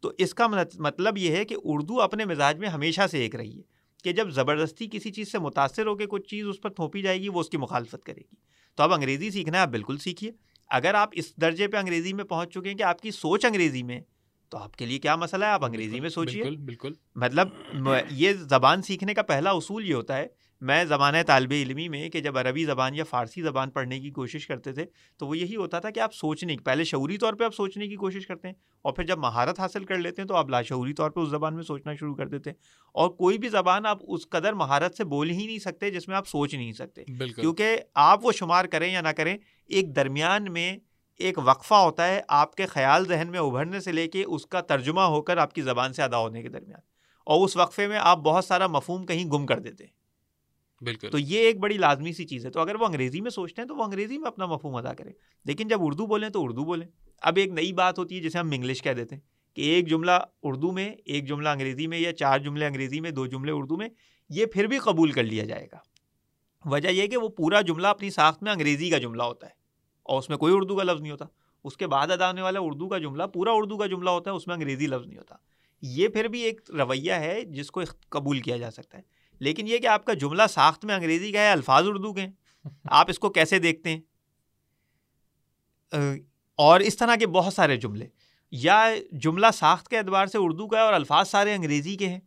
تو اس کا مطلب یہ ہے کہ اردو اپنے مزاج میں ہمیشہ سے ایک رہی ہے۔ کہ جب زبردستی کسی چیز سے متاثر ہو کے کچھ چیز اس پر تھوپی جائے گی وہ اس کی مخالفت کرے گی۔ تو اب انگریزی سیکھنا ہے آپ بالکل سیکھیے۔ اگر آپ اس درجے پہ انگریزی میں پہنچ چکے ہیں کہ آپ کی سوچ انگریزی میں تو آپ کے لیے کیا مسئلہ ہے؟ آپ انگریزی میں سوچیے بالکل مطلب یہ زبان سیکھنے کا پہلا اصول یہ ہوتا ہے میں زمانۂ طالب علمی میں کہ جب عربی زبان یا فارسی زبان پڑھنے کی کوشش کرتے تھے تو وہ یہی ہوتا تھا کہ آپ سوچنے کی پہلے شعوری طور پہ آپ سوچنے کی کوشش کرتے ہیں اور پھر جب مہارت حاصل کر لیتے ہیں تو آپ لاشعوری طور پہ اس زبان میں سوچنا شروع کر دیتے ہیں اور کوئی بھی زبان آپ اس قدر مہارت سے بول ہی نہیں سکتے جس میں آپ سوچ نہیں سکتے۔ کیونکہ آپ وہ شمار کریں یا نہ کریں ایک درمیان میں ایک وقفہ ہوتا ہے آپ کے خیال ذہن میں ابھرنے سے لے کے اس کا ترجمہ ہو کر آپ کی زبان سے ادا ہونے کے درمیان۔ اور اس وقفے میں آپ بہت سارا مفہوم کہیں گم کر دیتے ہیں۔ بالکل۔ تو یہ ایک بڑی لازمی سی چیز ہے۔ تو اگر وہ انگریزی میں سوچتے ہیں تو وہ انگریزی میں اپنا مفہوم ادا کریں۔ لیکن جب اردو بولیں تو اردو بولیں۔ اب ایک نئی بات ہوتی ہے جسے ہم انگلش کہہ دیتے ہیں کہ ایک جملہ اردو میں، ایک جملہ انگریزی میں یا چار جملے انگریزی میں، دو جملے اردو میں، یہ پھر بھی قبول کر لیا جائے گا۔ وجہ یہ کہ وہ پورا جملہ اپنی ساخت میں انگریزی کا جملہ ہوتا ہے اور اس میں کوئی اردو کا لفظ نہیں ہوتا۔ اس کے بعد ادا ہونے والا اردو کا جملہ پورا اردو کا جملہ ہوتا ہے، اس میں انگریزی لفظ نہیں ہوتا۔ یہ پھر بھی ایک رویہ ہے جس کو قبول کیا جا سکتا ہے۔ لیکن یہ کہ آپ کا جملہ ساخت میں انگریزی کا ہے الفاظ اردو کے ہیں۔ آپ اس کو کیسے دیکھتے ہیں؟ اور اس طرح کے بہت سارے جملے۔ یا جملہ ساخت کے اعتبار سے اردو کا ہے اور الفاظ سارے انگریزی کے ہیں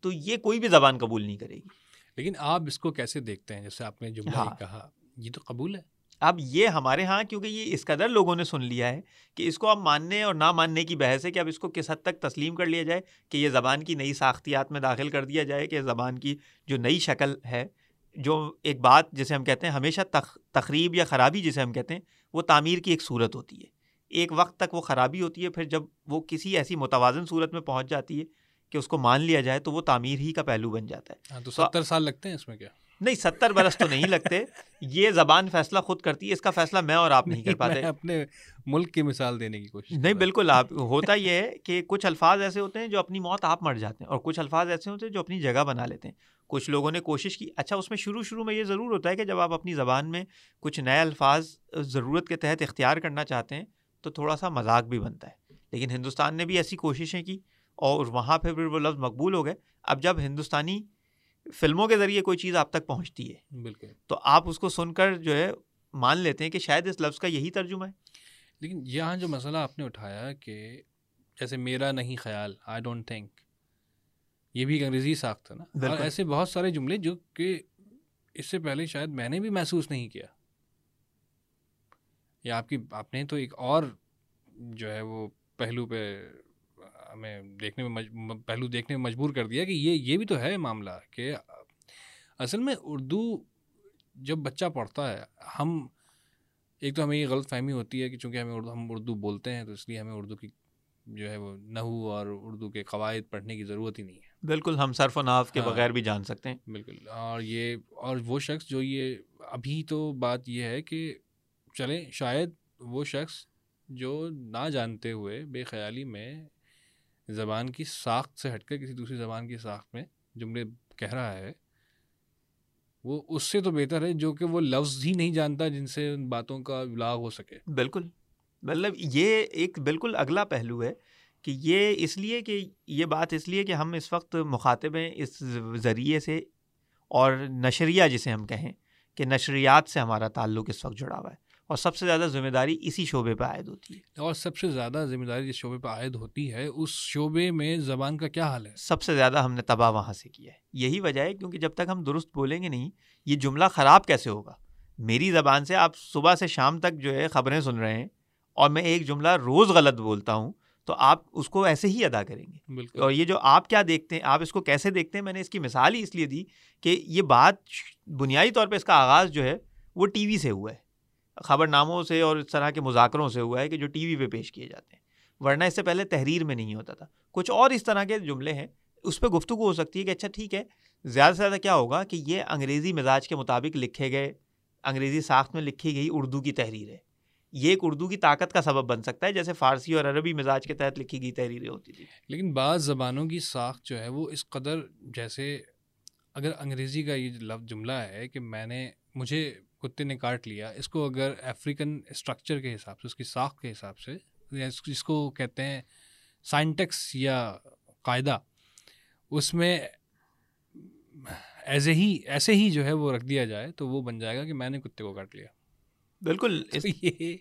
تو یہ کوئی بھی زبان قبول نہیں کرے گی۔ لیکن آپ اس کو کیسے دیکھتے ہیں؟ جیسے آپ نے جملہ ہاں۔ کہا یہ تو قبول ہے۔ اب یہ ہمارے ہاں کیونکہ یہ اس قدر لوگوں نے سن لیا ہے کہ اس کو اب ماننے اور نہ ماننے کی بحث ہے کہ اب اس کو کس حد تک تسلیم کر لیا جائے کہ یہ زبان کی نئی ساختیات میں داخل کر دیا جائے کہ زبان کی جو نئی شکل ہے جو ایک بات جسے ہم کہتے ہیں ہمیشہ تقریب یا خرابی جسے ہم کہتے ہیں وہ تعمیر کی ایک صورت ہوتی ہے۔ ایک وقت تک وہ خرابی ہوتی ہے پھر جب وہ کسی ایسی متوازن صورت میں پہنچ جاتی ہے کہ اس کو مان لیا جائے تو وہ تعمیر ہی کا پہلو بن جاتا ہے۔ ہاں، تو ستر سال لگتے ہیں اس میں کیا؟ نہیں ستر برس تو نہیں لگتے۔ یہ زبان فیصلہ خود کرتی ہے اس کا فیصلہ میں اور آپ نہیں کر پاتے۔ اپنے ملک کی مثال دینے کی کوشش نہیں بالکل آپ ہوتا یہ ہے کہ کچھ الفاظ ایسے ہوتے ہیں جو اپنی موت آپ مر جاتے ہیں اور کچھ الفاظ ایسے ہوتے ہیں جو اپنی جگہ بنا لیتے ہیں۔ کچھ لوگوں نے کوشش کی۔ اچھا اس میں شروع شروع میں یہ ضرور ہوتا ہے کہ جب آپ اپنی زبان میں کچھ نئے الفاظ ضرورت کے تحت اختیار کرنا چاہتے ہیں تو تھوڑا سا مذاق بھی بنتا ہے۔ لیکن ہندوستان نے بھی ایسی کوششیں کی اور وہاں پہ پھر وہ لفظ مقبول ہو گئے۔ اب جب ہندوستانی فلموں کے ذریعے کوئی چیز آپ تک پہنچتی ہے۔ بالکل۔ تو آپ اس کو سن کر جو ہے مان لیتے ہیں کہ شاید اس لفظ کا یہی ترجمہ ہے۔ لیکن یہاں جو مسئلہ آپ نے اٹھایا کہ جیسے میرا نہیں خیال آئی ڈونٹ تھنک یہ بھی ایک انگریزی ساخت ہے نا۔ اور ایسے بہت سارے جملے جو کہ اس سے پہلے شاید میں نے بھی محسوس نہیں کیا۔ یا آپ کی آپ نے تو ایک اور جو ہے وہ پہلو پہ ہمیں دیکھنے میں پہلو دیکھنے میں مجبور کر دیا کہ یہ یہ بھی تو ہے معاملہ کہ اصل میں اردو جب بچہ پڑھتا ہے ہم ایک تو ہمیں یہ غلط فہمی ہوتی ہے کہ چونکہ ہمیں اردو ہم اردو بولتے ہیں تو اس لیے ہمیں اردو کی جو ہے وہ نحو اور اردو کے قواعد پڑھنے کی ضرورت ہی نہیں ہے۔ بالکل ہم صرف و ناف کے ہاں، بغیر بھی جان سکتے ہیں۔ بالکل اور یہ اور وہ شخص جو یہ ابھی تو بات یہ ہے کہ چلیں شاید وہ شخص جو نہ جانتے ہوئے بے خیالی میں زبان کی ساخت سے ہٹ کر کسی دوسری زبان کی ساخت میں جملے کہہ رہا ہے، وہ اس سے تو بہتر ہے جو کہ وہ لفظ ہی نہیں جانتا جن سے ان باتوں کا ابلاغ ہو سکے۔ بالکل۔ مطلب یہ ایک بالکل اگلا پہلو ہے کہ یہ اس لیے کہ یہ بات اس لیے کہ ہم اس وقت مخاطب ہیں اس ذریعے سے اور نشریہ جسے ہم کہیں کہ نشریات سے ہمارا تعلق اس وقت جڑا ہوا ہے۔ اور سب سے زیادہ ذمہ داری اسی شعبے پہ عائد ہوتی ہے۔ اور سب سے زیادہ ذمہ داری جس شعبے پہ عائد ہوتی ہے اس شعبے میں زبان کا کیا حال ہے؟ سب سے زیادہ ہم نے تباہ وہاں سے کیا ہے۔ یہی وجہ ہے کیونکہ جب تک ہم درست بولیں گے نہیں یہ جملہ خراب کیسے ہوگا؟ میری زبان سے آپ صبح سے شام تک جو ہے خبریں سن رہے ہیں اور میں ایک جملہ روز غلط بولتا ہوں تو آپ اس کو ایسے ہی ادا کریں گے۔ بالکل۔ اور یہ جو آپ کیا دیکھتے ہیں آپ اس کو کیسے دیکھتے ہیں میں نے اس کی مثال ہی اس لیے دی کہ یہ بات بنیادی طور پہ اس کا آغاز جو ہے وہ ٹی وی سے ہوا ہے۔ خبر ناموں سے اور اس طرح کے مذاکروں سے ہوا ہے کہ جو ٹی وی پہ پیش کیے جاتے ہیں۔ ورنہ اس سے پہلے تحریر میں نہیں ہوتا تھا۔ کچھ اور اس طرح کے جملے ہیں۔ اس پہ گفتگو ہو سکتی ہے کہ اچھا ٹھیک ہے۔ زیادہ سے زیادہ کیا ہوگا کہ یہ انگریزی مزاج کے مطابق لکھے گئے، انگریزی ساخت میں لکھی گئی اردو کی تحریر ہے۔ یہ ایک اردو کی طاقت کا سبب بن سکتا ہے، جیسے فارسی اور عربی مزاج کے تحت لکھی گئی تحریریں ہوتی تھی لیکن بعض زبانوں کی ساخت جو ہے وہ اس قدر جیسے اگر انگریزی کا یہ لفظ جملہ ہے کہ میں نے، مجھے کتے نے کاٹ لیا اس کو اگر افریقن اسٹرکچر کے حساب سے اس کی ساخت کے حساب سے جس کو کہتے ہیں سائنٹیکس یا قاعدہ اس میں ایسے ہی ایسے ہی جو ہے وہ رکھ دیا جائے تو وہ بن جائے گا کہ میں نے کتے کو کاٹ لیا۔ بالکل یہ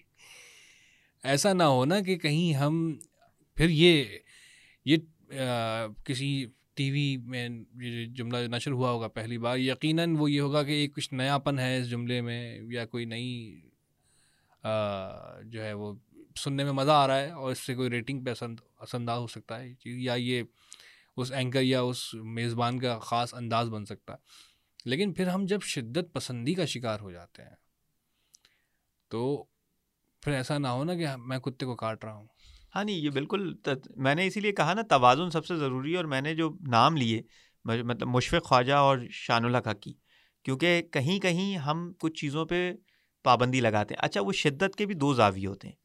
ایسا نہ ہونا کہ کہیں ہم پھر یہ یہ کسی ٹی وی میں یہ جملہ نشر ہوا ہوگا پہلی بار، یقیناً وہ یہ ہوگا کہ ایک کچھ نیا پن ہے اس جملے میں یا کوئی نئی جو ہے وہ سننے میں مزہ آ رہا ہے اور اس سے کوئی ریٹنگ پہ اثر انداز ہو سکتا ہے یا یہ اس اینکر یا اس میزبان کا خاص انداز بن سکتا ہے۔ لیکن پھر ہم جب شدت پسندی کا شکار ہو جاتے ہیں تو پھر ایسا نہ ہو نا کہ میں کتے کو کاٹ رہا ہوں۔ ہاں نہیں، یہ بالکل میں نے اسی لیے کہا نا توازن سب سے ضروری ہے اور میں نے جو نام لیے مطلب مشفق خواجہ اور شان الحق کی، کیونکہ کہیں کہیں ہم کچھ چیزوں پہ پابندی لگاتے ہیں۔ اچھا وہ شدت کے بھی دو زاویے ہوتے ہیں۔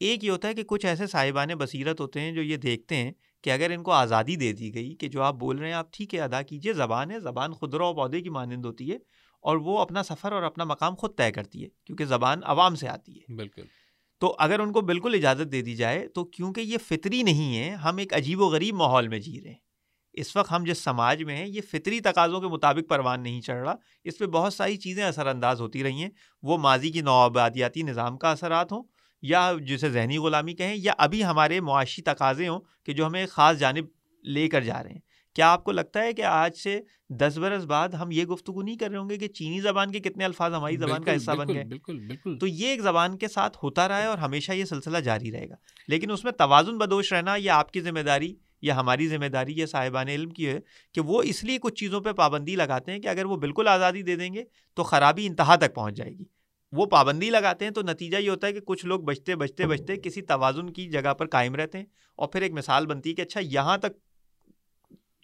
ایک یہ ہوتا ہے کہ کچھ ایسے صاحبان بصیرت ہوتے ہیں جو یہ دیکھتے ہیں کہ اگر ان کو آزادی دے دی گئی کہ جو آپ بول رہے ہیں، آپ ٹھیک ہے، ادا کیجیے زبان ہے، زبان خدرہ و پودے کی مانند ہوتی ہے اور وہ اپنا سفر اور اپنا مقام خود طے کرتی ہے، کیونکہ زبان عوام سے آتی ہے۔ بالکل۔ تو اگر ان کو بالکل اجازت دے دی جائے تو کیونکہ یہ فطری نہیں ہے ہم ایک عجیب و غریب ماحول میں جی رہے ہیں۔ اس وقت ہم جس سماج میں ہیں، یہ فطری تقاضوں کے مطابق پروان نہیں چڑھ رہا۔ اس پہ بہت ساری چیزیں اثر انداز ہوتی رہی ہیں۔ وہ ماضی کی نوآبادیاتی نظام کا اثرات ہوں یا جسے ذہنی غلامی کہیں یا ابھی ہمارے معاشی تقاضے ہوں کہ جو ہمیں خاص جانب لے کر جا رہے ہیں۔ کیا آپ کو لگتا ہے کہ آج سے دس برس بعد ہم یہ گفتگو نہیں کر رہے ہوں گے کہ چینی زبان کے کتنے الفاظ ہماری زبان کا حصہ بن گئے؟ بالکل بالکل۔ تو یہ ایک زبان کے ساتھ ہوتا رہا ہے اور ہمیشہ یہ سلسلہ جاری رہے گا۔ لیکن اس میں توازن بدوش رہنا یہ آپ کی ذمہ داری یا ہماری ذمہ داری یا صاحبان علم کی ہے کہ وہ اس لیے کچھ چیزوں پہ پابندی لگاتے ہیں کہ اگر وہ بالکل آزادی دے دیں گے تو خرابی انتہا تک پہنچ جائے گی۔ وہ پابندی لگاتے ہیں تو نتیجہ یہ ہوتا ہے کہ کچھ لوگ بچتے بچتے بچتے کسی توازن کی جگہ پر قائم رہتے ہیں اور پھر ایک مثال بنتی ہے کہ اچھا یہاں تک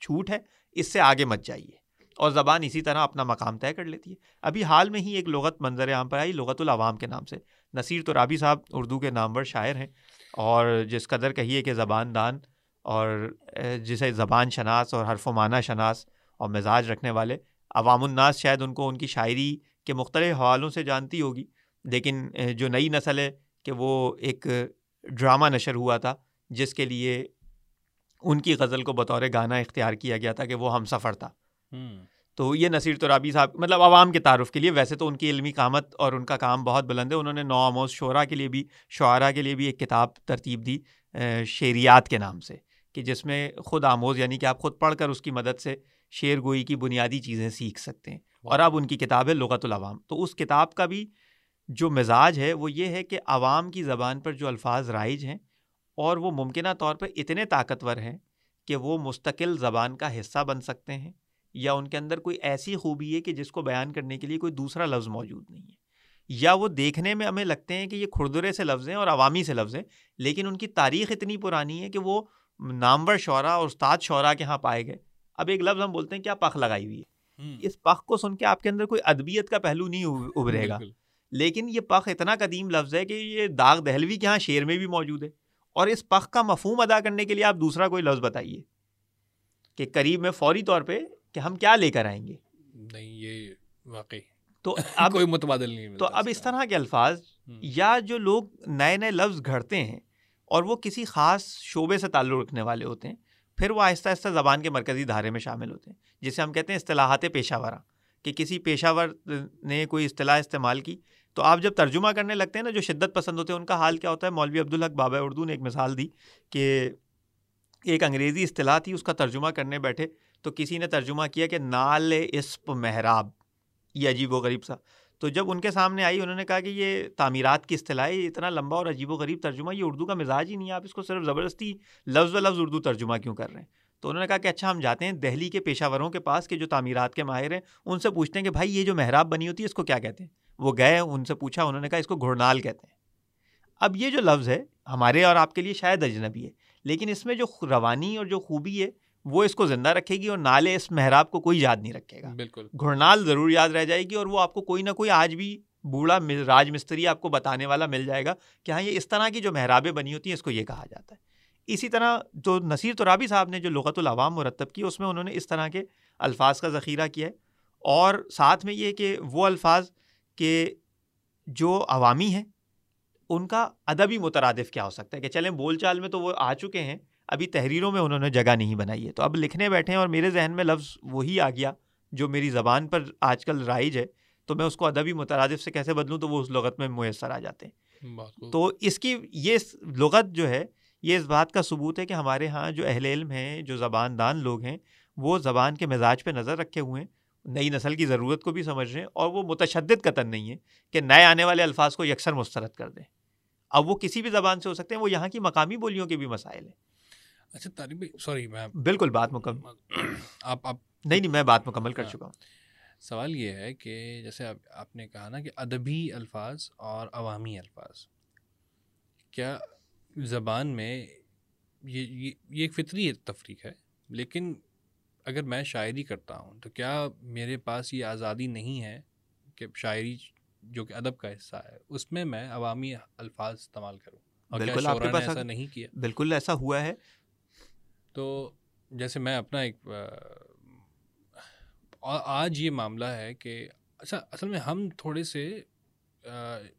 چھوٹ ہے، اس سے آگے مت جائیے۔ اور زبان اسی طرح اپنا مقام طے کر لیتی ہے۔ ابھی حال میں ہی ایک لغت منظر عام پر آئی، لغت العوام کے نام سے۔ نصیر تو رابی صاحب اردو کے نامور شاعر ہیں۔ اور جس قدر کہیے کہ زبان دان اور جسے زبان شناس اور حرف و معنی شناس اور مزاج رکھنے والے عوام الناس شاید ان کو ان کی شاعری کے مختلف حوالوں سے جانتی ہوگی۔ لیکن جو نئی نسل ہے کہ وہ ایک ڈرامہ نشر ہوا تھا، جس کے لیے ان کی غزل کو بطور گانا اختیار کیا گیا تھا کہ وہ ہم سفر تھا۔ تو یہ نصیر ترابی صاحب مطلب عوام کے تعارف کے لیے ویسے تو ان کی علمی کامت اور ان کا کام بہت بلند ہے۔ انہوں نے نو آموز شعرا کے لیے بھی شعراء کے لیے بھی ایک کتاب ترتیب دی شعریات کے نام سے کہ جس میں خود آموز یعنی کہ آپ خود پڑھ کر اس کی مدد سے شعر گوئی کی بنیادی چیزیں سیکھ سکتے ہیں۔ اور اب ان کی کتاب ہے لغت العوام۔ تو اس کتاب کا بھی جو مزاج ہے وہ یہ ہے کہ عوام کی زبان پر جو الفاظ رائج ہیں اور وہ ممکنہ طور پہ اتنے طاقتور ہیں کہ وہ مستقل زبان کا حصہ بن سکتے ہیں یا ان کے اندر کوئی ایسی خوبی ہے کہ جس کو بیان کرنے کے لیے کوئی دوسرا لفظ موجود نہیں ہے۔ یا وہ دیکھنے میں ہمیں لگتے ہیں کہ یہ کھردرے سے لفظ ہیں اور عوامی سے لفظ ہیں لیکن ان کی تاریخ اتنی پرانی ہے کہ وہ نامور شعرا اور استاد شعرا کے یہاں پائے گئے۔ اب ایک لفظ ہم بولتے ہیں کیا پخ لگائی ہوئی ہے؟ اس پخ کو سن کے آپ کے اندر کوئی ادبیت کا پہلو نہیں ابھرے گا۔ لیکن یہ پخ اتنا قدیم لفظ ہے کہ یہ داغ دہلوی کے یہاں شعر میں بھی موجود ہے۔ اور اس پخ کا مفہوم ادا کرنے کے لیے آپ دوسرا کوئی لفظ بتائیے کہ قریب میں فوری طور پہ کہ ہم کیا لے کر آئیں گے؟ نہیں یہ واقعی تو اب کوئی متبادل نہیں تو اب اس طرح۔ کے الفاظ یا جو لوگ نئے نئے لفظ گھڑتے ہیں اور وہ کسی خاص شعبے سے تعلق رکھنے والے ہوتے ہیں پھر وہ آہستہ آہستہ زبان کے مرکزی دھارے میں شامل ہوتے ہیں جسے ہم کہتے ہیں اصطلاحات پیشہ ورا کہ کسی پیشہ ور نے کوئی اصطلاح استعمال کی تو آپ جب ترجمہ کرنے لگتے ہیں نا جو شدت پسند ہوتے ہیں، ان کا حال کیا ہوتا ہے؟ مولوی عبدالحق بابا اردو نے ایک مثال دی کہ ایک انگریزی اصطلاح تھی، اس کا ترجمہ کرنے بیٹھے تو کسی نے ترجمہ کیا کہ نال اسپ محراب، یہ عجیب و غریب سا۔ تو جب ان کے سامنے آئی، انہوں نے کہا کہ یہ تعمیرات کی اصطلاح ہے اتنا لمبا اور عجیب و غریب ترجمہ، یہ اردو کا مزاج ہی نہیں ہے، آپ اس کو صرف زبردستی لفظ و لفظ اردو ترجمہ کیوں کر رہے ہیں؟ تو انہوں نے کہا کہ اچھا ہم جاتے ہیں دہلی کے پیشہ وروں کے پاس کہ جو تعمیرات کے ماہر ہیں ان سے پوچھتے ہیں کہ بھائی یہ جو محراب بنی ہوتی ہے اس کو کیا کہتے ہیں؟ وہ گئے ان سے پوچھا انہوں نے کہا اس کو گھڑنال کہتے ہیں۔ اب یہ جو لفظ ہے ہمارے اور آپ کے لیے شاید اجنبی ہے لیکن اس میں جو روانی اور جو خوبی ہے وہ اس کو زندہ رکھے گی اور نالے اس محراب کو کوئی یاد نہیں رکھے گا۔ بالکل۔ گھڑنال ضرور یاد رہ جائے گی اور وہ آپ کو کوئی نہ کوئی آج بھی بوڑھا راج مستری آپ کو بتانے والا مل جائے گا کہ ہاں یہ اس طرح کی جو محرابیں بنی ہوتی ہیں اس کو یہ کہا جاتا ہے۔ اسی طرح جو نصیر ترابی صاحب نے جو لغت العوام مرتب کی اس میں انہوں نے اس طرح کے الفاظ کا ذخیرہ کیا ہے۔ اور ساتھ میں یہ کہ وہ الفاظ کہ جو عوامی ہیں ان کا ادبی مترادف کیا ہو سکتا ہے کہ چلیں بول چال میں تو وہ آ چکے ہیں ابھی تحریروں میں انہوں نے جگہ نہیں بنائی ہے۔ تو اب لکھنے بیٹھے ہیں اور میرے ذہن میں لفظ وہی آ گیا جو میری زبان پر آج کل رائج ہے۔ تو میں اس کو ادبی مترادف سے کیسے بدلوں؟ تو وہ اس لغت میں میسر آ جاتے ہیں۔ تو اس کی یہ لغت جو ہے یہ اس بات کا ثبوت ہے کہ ہمارے ہاں جو اہل علم ہیں جو زبان دان لوگ ہیں وہ زبان کے مزاج پہ نظر رکھے ہوئے ہیں۔ نئی نسل کی ضرورت کو بھی سمجھ رہے ہیں اور وہ متشدد قطن نہیں ہے کہ نئے آنے والے الفاظ کو یکسر مسترد کر دیں۔ اب وہ کسی بھی زبان سے ہو سکتے ہیں وہ یہاں کی مقامی بولیوں کے بھی مسائل ہیں۔ اچھا طالب سوری میں بالکل بات مکمل۔ آپ آپ نہیں نہیں میں بات مکمل کر ہاں۔ چکا ہوں۔ سوال یہ ہے کہ جیسے آپ نے کہا نا کہ ادبی الفاظ اور عوامی الفاظ۔ کیا زبان میں یہ یہ ایک فطری تفریق ہے لیکن اگر میں شاعری کرتا ہوں تو کیا میرے پاس یہ آزادی نہیں ہے کہ شاعری جو کہ ادب کا حصہ ہے اس میں میں عوامی الفاظ استعمال کروں؟ اور بالکل آپ کے پاس ایسا نہیں کیا؟ بالکل ایسا ہوا ہے۔ تو جیسے میں اپنا ایک آج یہ معاملہ ہے کہ اچھا اصل میں ہم تھوڑے سے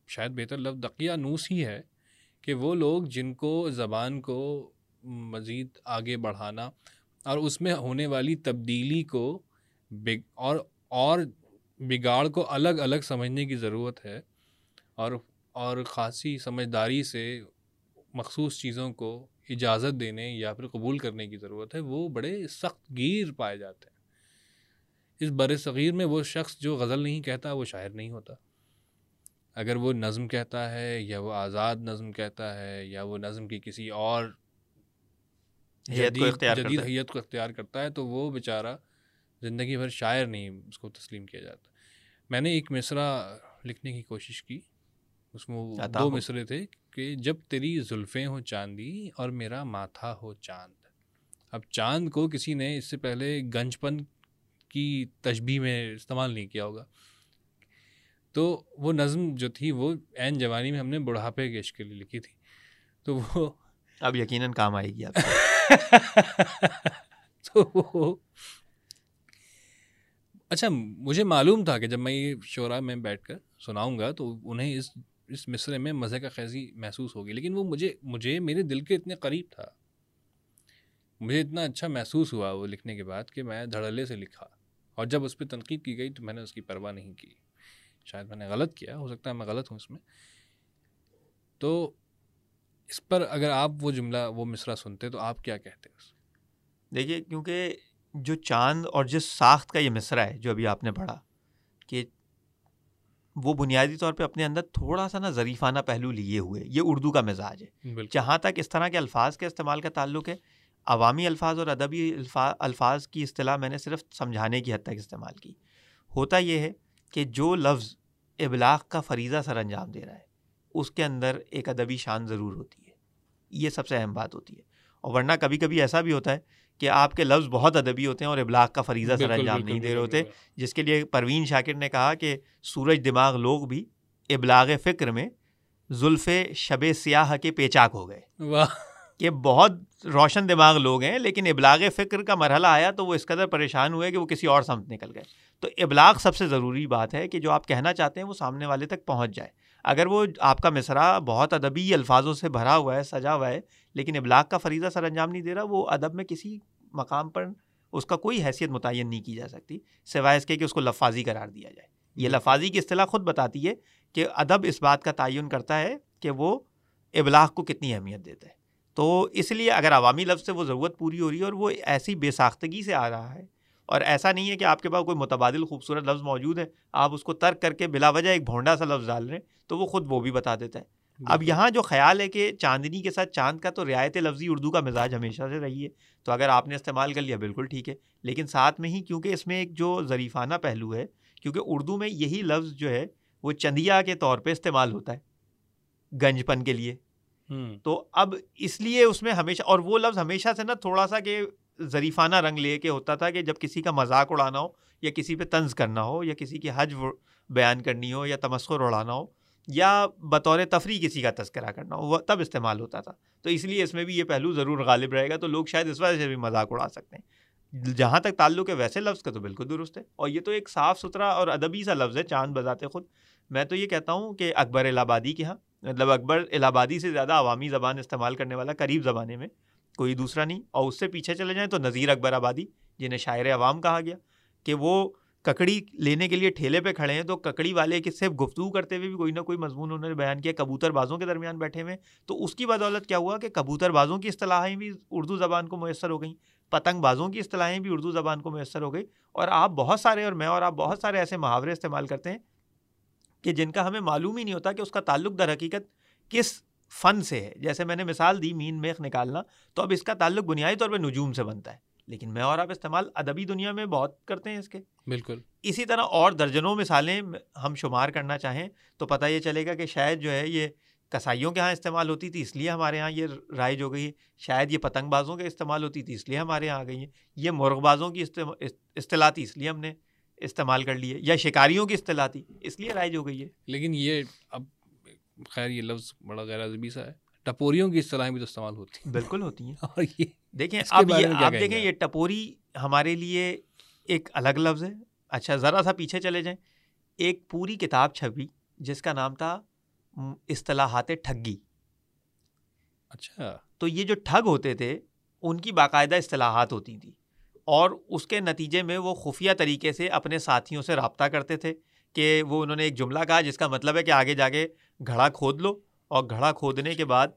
شاید بہتر لفظ دقیہ نوس ہی ہے۔ کہ وہ لوگ جن کو زبان کو مزید آگے بڑھانا اور اس میں ہونے والی تبدیلی کو اور اور بگاڑ کو الگ الگ سمجھنے کی ضرورت ہے اور اور خاصی سمجھداری سے مخصوص چیزوں کو اجازت دینے یا پھر قبول کرنے کی ضرورت ہے، وہ بڑے سخت گیر پائے جاتے ہیں۔ اس بر صغیر میں وہ شخص جو غزل نہیں کہتا، وہ شاعر نہیں ہوتا۔ اگر وہ نظم کہتا ہے یا وہ آزاد نظم کہتا ہے یا وہ نظم کی کسی اور جدید جدید حیت کو اختیار کرتا ہے تو وہ بیچارہ زندگی بھر شاعر نہیں اس کو تسلیم کیا جاتا۔ میں نے ایک مصرع لکھنے کی کوشش کی۔ اس میں دو مصرے تھے کہ جب تیری زلفیں ہوں چاندی اور میرا ماتھا ہو چاند۔ اب چاند کو کسی نے اس سے پہلے گنج پن کی تشبیح میں استعمال نہیں کیا ہوگا۔ تو وہ نظم جو تھی وہ عین جوانی میں ہم نے بڑھاپے کے عشق کے لیے لکھی تھی۔ تو وہ اب یقیناً کام آئے گی تو اچھا مجھے معلوم تھا کہ جب میں یہ شعرا میں بیٹھ کر سناؤں گا تو انہیں اس اس مصرے میں مزے کا خیزی محسوس ہوگی۔ لیکن وہ مجھے مجھے میرے دل کے اتنے قریب تھا۔ مجھے اتنا اچھا محسوس ہوا وہ لکھنے کے بعد کہ میں دھڑلے سے لکھا اور جب اس پہ تنقید کی گئی تو میں نے اس کی پرواہ نہیں کی۔ شاید میں نے غلط کیا ہو سکتا ہے میں غلط ہوں اس میں۔ تو اس پر اگر آپ وہ جملہ وہ مصرع سنتے تو آپ کیا کہتے اس؟ دیکھیے کیونکہ جو چاند اور جس ساخت کا یہ مصرع ہے جو ابھی آپ نے پڑھا کہ وہ بنیادی طور پہ اپنے اندر تھوڑا سا نا ظریفانہ پہلو لیے ہوئے یہ اردو کا مزاج ہے۔ جہاں تک اس طرح کے الفاظ کے استعمال کا تعلق ہے عوامی الفاظ اور ادبی الفاظ کی اصطلاح میں نے صرف سمجھانے کی حد تک استعمال کی۔ ہوتا یہ ہے کہ جو لفظ ابلاغ کا فریضہ سر انجام دے رہا ہے اس کے اندر ایک ادبی شان ضرور ہوتی ہے۔ یہ سب سے اہم بات ہوتی ہے۔ اور ورنہ کبھی کبھی ایسا بھی ہوتا ہے کہ آپ کے لفظ بہت ادبی ہوتے ہیں اور ابلاغ کا فریضہ سر انجام نہیں دے رہے ہوتے جس کے لیے پروین شاکر نے کہا کہ سورج دماغ لوگ بھی ابلاغ فکر میں زلف شب سیاہ کے پیچاک ہو گئے۔ کہ بہت روشن دماغ لوگ ہیں لیکن ابلاغ فکر کا مرحلہ آیا تو وہ اس قدر پریشان ہوئے کہ وہ کسی اور سمت نکل گئے۔ تو ابلاغ سب سے ضروری بات ہے کہ جو آپ کہنا چاہتے ہیں وہ سامنے والے تک پہنچ جائے۔ اگر وہ آپ کا مصرع بہت ادبی الفاظوں سے بھرا ہوا ہے سجا ہوا ہے لیکن ابلاغ کا فریضہ سر انجام نہیں دے رہا وہ ادب میں کسی مقام پر اس کا کوئی حیثیت متعین نہیں کی جا سکتی سوائے اس کے کہ اس کو لفاظی قرار دیا جائے۔ یہ لفاظی کی اصطلاح خود بتاتی ہے کہ ادب اس بات کا تعین کرتا ہے کہ وہ ابلاغ کو کتنی اہمیت دیتا ہے۔ تو اس لیے اگر عوامی لفظ سے وہ ضرورت پوری ہو رہی ہے اور وہ ایسی بے ساختگی سے آ رہا ہے اور ایسا نہیں ہے کہ آپ کے پاس کوئی متبادل خوبصورت لفظ موجود ہے آپ اس کو ترک کر کے بلا وجہ ایک بھونڈا سا لفظ ڈال رہے ہیں تو وہ خود وہ بھی بتا دیتا ہے۔ اب یہاں جو خیال ہے کہ چاندنی کے ساتھ چاند کا تو رعایت لفظی اردو کا مزاج ہمیشہ سے رہی ہے تو اگر آپ نے استعمال کر لیا بالکل ٹھیک ہے۔ لیکن ساتھ میں ہی کیونکہ اس میں ایک جو ظریفانہ پہلو ہے کیونکہ اردو میں یہی لفظ جو ہے وہ چندیا کے طور پہ استعمال ہوتا ہے گنج پن کے لیے۔ تو اب اس لیے اس میں ہمیشہ اور وہ لفظ ہمیشہ سے نا تھوڑا سا کہ ظریفانہ رنگ لے کے ہوتا تھا کہ جب کسی کا مذاق اڑانا ہو یا کسی پہ طنز کرنا ہو یا کسی کی حج بیان کرنی ہو یا تمسخر اڑانا ہو یا بطور تفریح کسی کا تذکرہ کرنا ہو، وہ تب استعمال ہوتا تھا۔ تو اس لیے اس میں بھی یہ پہلو ضرور غالب رہے گا۔ تو لوگ شاید اس وجہ سے بھی مذاق اڑا سکتے ہیں۔ جہاں تک تعلق ہے ویسے لفظ کا تو بالکل درست ہے۔ اور یہ تو ایک صاف ستھرا اور ادبی سا لفظ ہے، چاند بذات خود۔ میں تو یہ کہتا ہوں کہ اکبر الہ آبادی کے ہاں مطلب اکبر الہ آبادی سے زیادہ عوامی زبان استعمال کرنے والا قریب زمانے میں۔ کوئی دوسرا نہیں۔ اور اس سے پیچھے چلے جائیں تو نذیر اکبر آبادی، جنہیں شاعر عوام کہا گیا کہ وہ ککڑی لینے کے لیے ٹھیلے پہ کھڑے ہیں تو ککڑی والے کے صرف گفتگو کرتے ہوئے بھی کوئی نہ کوئی مضمون انہوں نے بیان کیا کبوتر بازوں کے درمیان بیٹھے ہوئے تو اس کی بدولت کیا ہوا کہ کبوتر بازوں کی اصطلاحیں بھی اردو زبان کو میسر ہو گئیں۔ پتنگ بازوں کی اصطلاحیں بھی اردو زبان کو میسر ہو گئی اور آپ بہت سارے اور میں اور آپ بہت سارے ایسے محاورے استعمال کرتے ہیں کہ جن کا ہمیں معلوم ہی نہیں ہوتا کہ اس کا تعلق در حقیقت کس فن سے ہے۔ جیسے میں نے مثال دی مین میخ نکالنا تو اب اس کا تعلق بنیادی طور پہ نجوم سے بنتا ہے۔ لیکن میں اور آپ استعمال ادبی دنیا میں بہت کرتے ہیں اس کے۔ بالکل۔ اسی طرح اور درجنوں مثالیں ہم شمار کرنا چاہیں تو پتہ یہ چلے گا کہ شاید جو ہے یہ کسائیوں کے یہاں استعمال ہوتی تھی اس لیے ہمارے یہاں یہ رائج ہو گئی ہے۔ شاید یہ پتنگ بازوں کے استعمال ہوتی تھی اس لیے ہمارے یہاں آ گئی ہے یہ مرغ بازوں کی اصطلاح تھی اس لیے ہم نے استعمال کر لیے یا شکاریوں کی اصطلاح تھی اس لیے رائج ہو گئی ہے۔ لیکن یہ اب خیر یہ لفظ بڑا غیر ادبی سا ہے۔ ٹپوریوں کی اصطلاحیں بھی تو استعمال ہوتی ہیں۔ بالکل ہوتی ہیں۔ اور یہ دیکھیں اب یہ آپ دیکھیں یہ ٹپوری ہمارے لیے ایک الگ لفظ ہے۔ اچھا ذرا سا پیچھے چلے جائیں۔ ایک پوری کتاب چھپی جس کا نام تھا اصطلاحات ٹھگی۔ اچھا۔ تو یہ جو ٹھگ ہوتے تھے ان کی باقاعدہ اصطلاحات ہوتی تھیں۔ اور اس کے نتیجے میں وہ خفیہ طریقے سے اپنے ساتھیوں سے رابطہ کرتے تھے کہ وہ انہوں نے ایک جملہ کہا جس کا مطلب ہے کہ آگے جا کے گھڑا کھود لو اور گھڑا کھودنے کے بعد،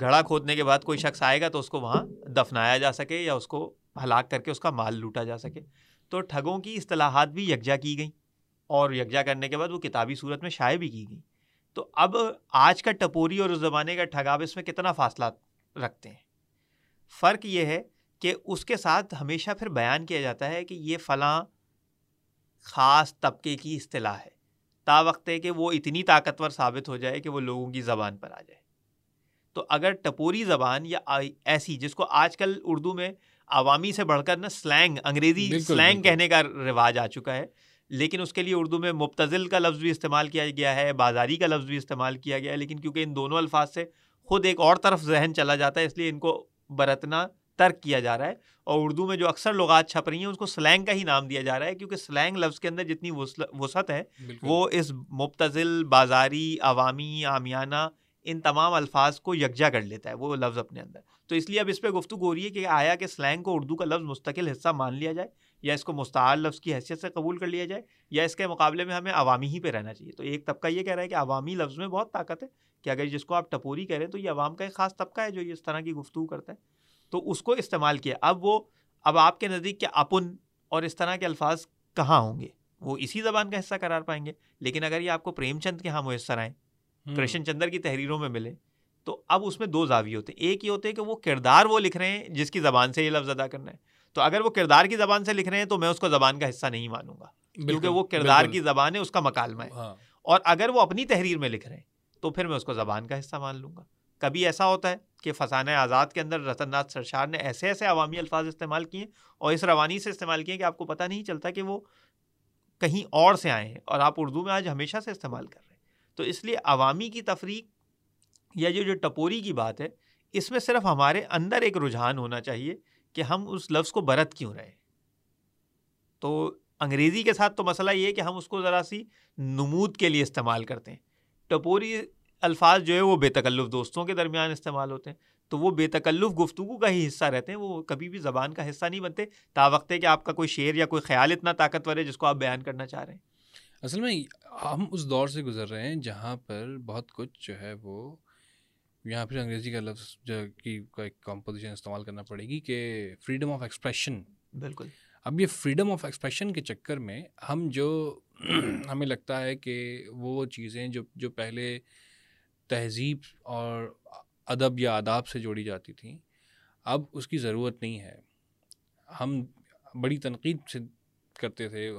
گھڑا کھودنے کے بعد کوئی شخص آئے گا تو اس کو وہاں دفنایا جا سکے یا اس کو ہلاک کر کے اس کا مال لوٹا جا سکے۔ تو ٹھگوں کی اصطلاحات بھی یکجا کی گئیں اور یکجا کرنے کے بعد وہ کتابی صورت میں شائع بھی کی گئیں۔ تو اب آج کا ٹپوری اور اس زمانے کا ٹھگاب اس میں کتنا فاصلہ رکھتے ہیں؟ فرق یہ ہے کہ اس کے ساتھ ہمیشہ پھر بیان کیا جاتا ہے کہ یہ فلاں خاص طبقے کی اصطلاح ہے۔ تا وقت ہے کہ وہ اتنی طاقتور ثابت ہو جائے کہ وہ لوگوں کی زبان پر آ جائے۔ تو اگر ٹپوری زبان یا ایسی جس کو آج کل اردو میں عوامی سے بڑھ کر نا سلینگ انگریزی سلینگ کہنے کا رواج آ چکا ہے لیکن اس کے لیے اردو میں مبتزل کا لفظ بھی استعمال کیا گیا ہے بازاری کا لفظ بھی استعمال کیا گیا ہے لیکن کیونکہ ان دونوں الفاظ سے خود ایک اور طرف ذہن چلا جاتا ہے اس لیے ان کو برتنا ترک کیا جا رہا ہے اور اردو میں جو اکثر لغات چھپ رہی ہیں اس کو سلینگ کا ہی نام دیا جا رہا ہے کیونکہ سلینگ لفظ کے اندر جتنی وسعت ہے وہ اس مبتزل بازاری عوامی آمیانہ ان تمام الفاظ کو یکجا کر لیتا ہے وہ لفظ اپنے اندر۔ تو اس لیے اب اس پہ گفتگو ہو رہی ہے کہ آیا کہ سلینگ کو اردو کا لفظ مستقل حصہ مان لیا جائے یا اس کو مستعار لفظ کی حیثیت سے قبول کر لیا جائے یا اس کے مقابلے میں ہمیں عوامی ہی پہ رہنا چاہیے۔ تو ایک طبقہ یہ کہہ رہا ہے کہ عوامی لفظ میں بہت طاقت ہے کہ اگر جس کو آپ ٹپوری کہہ رہے ہیں تو یہ عوام کا ایک خاص طبقہ ہے جو اس طرح کی گفتگو کرتا ہے۔ تو اس کو استعمال کیا۔ اب وہ اب آپ کے نزدیک کیا اپن اور اس طرح کے الفاظ کہاں ہوں گے؟ وہ اسی زبان کا حصہ قرار پائیں گے۔ لیکن اگر یہ آپ کو پریم چند کے ہاں میسر آئیں کرشن چندر کی تحریروں میں ملے تو اب اس میں دو زاوی ہوتے ہیں۔ ایک یہ ہوتے ہیں کہ وہ کردار وہ لکھ رہے ہیں جس کی زبان سے یہ لفظ ادا کرنا ہے۔ تو اگر وہ کردار کی زبان سے لکھ رہے ہیں تو میں اس کو زبان کا حصہ نہیں مانوں گا۔ کیونکہ وہ کردار کی زبان ہے اس کا مکالمہ ہے۔ ہاں۔ اور اگر وہ اپنی تحریر میں لکھ رہے ہیں تو پھر میں اس کو زبان کا حصہ مان لوں گا۔ کبھی ایسا ہوتا ہے؟ کہ فسانہ آزاد کے اندر رتن ناتھ سرشار نے ایسے ایسے عوامی الفاظ استعمال کیے اور اس روانی سے استعمال کیے کہ آپ کو پتہ نہیں چلتا کہ وہ کہیں اور سے آئے ہیں اور آپ اردو میں آج ہمیشہ سے استعمال کر رہے ہیں۔ تو اس لیے عوامی کی تفریق یا یہ جو ٹپوری کی بات ہے، اس میں صرف ہمارے اندر ایک رجحان ہونا چاہیے کہ ہم اس لفظ کو برت کیوں رہے تو انگریزی کے ساتھ تو مسئلہ یہ ہے کہ ہم اس کو ذرا سی نمود کے لیے استعمال کرتے ہیں۔ ٹپوری الفاظ جو ہے وہ بے تکلف دوستوں کے درمیان استعمال ہوتے ہیں۔ تو وہ بے تکلف گفتگو کا ہی حصہ رہتے ہیں وہ کبھی بھی زبان کا حصہ نہیں بنتے۔ تا وقت ہے کہ آپ کا کوئی شعر یا کوئی خیال اتنا طاقتور ہے جس کو آپ بیان کرنا چاہ رہے ہیں۔ اصل میں ہم اس دور سے گزر رہے ہیں جہاں پر بہت کچھ جو ہے وہ یہاں پھر انگریزی کا لفظ جو کی کا ایک کمپوزیشن استعمال کرنا پڑے گی کہ فریڈم آف ایکسپریشن بالکل۔ اب یہ فریڈم آف ایکسپریشن کے چکر میں ہم جو ہمیں لگتا ہے کہ وہ چیزیں جو جو پہلے تہذیب اور ادب یا آداب سے جوڑی جاتی تھیں۔ اب اس کی ضرورت نہیں ہے۔ ہم بڑی تنقید سے کرتے تھے۔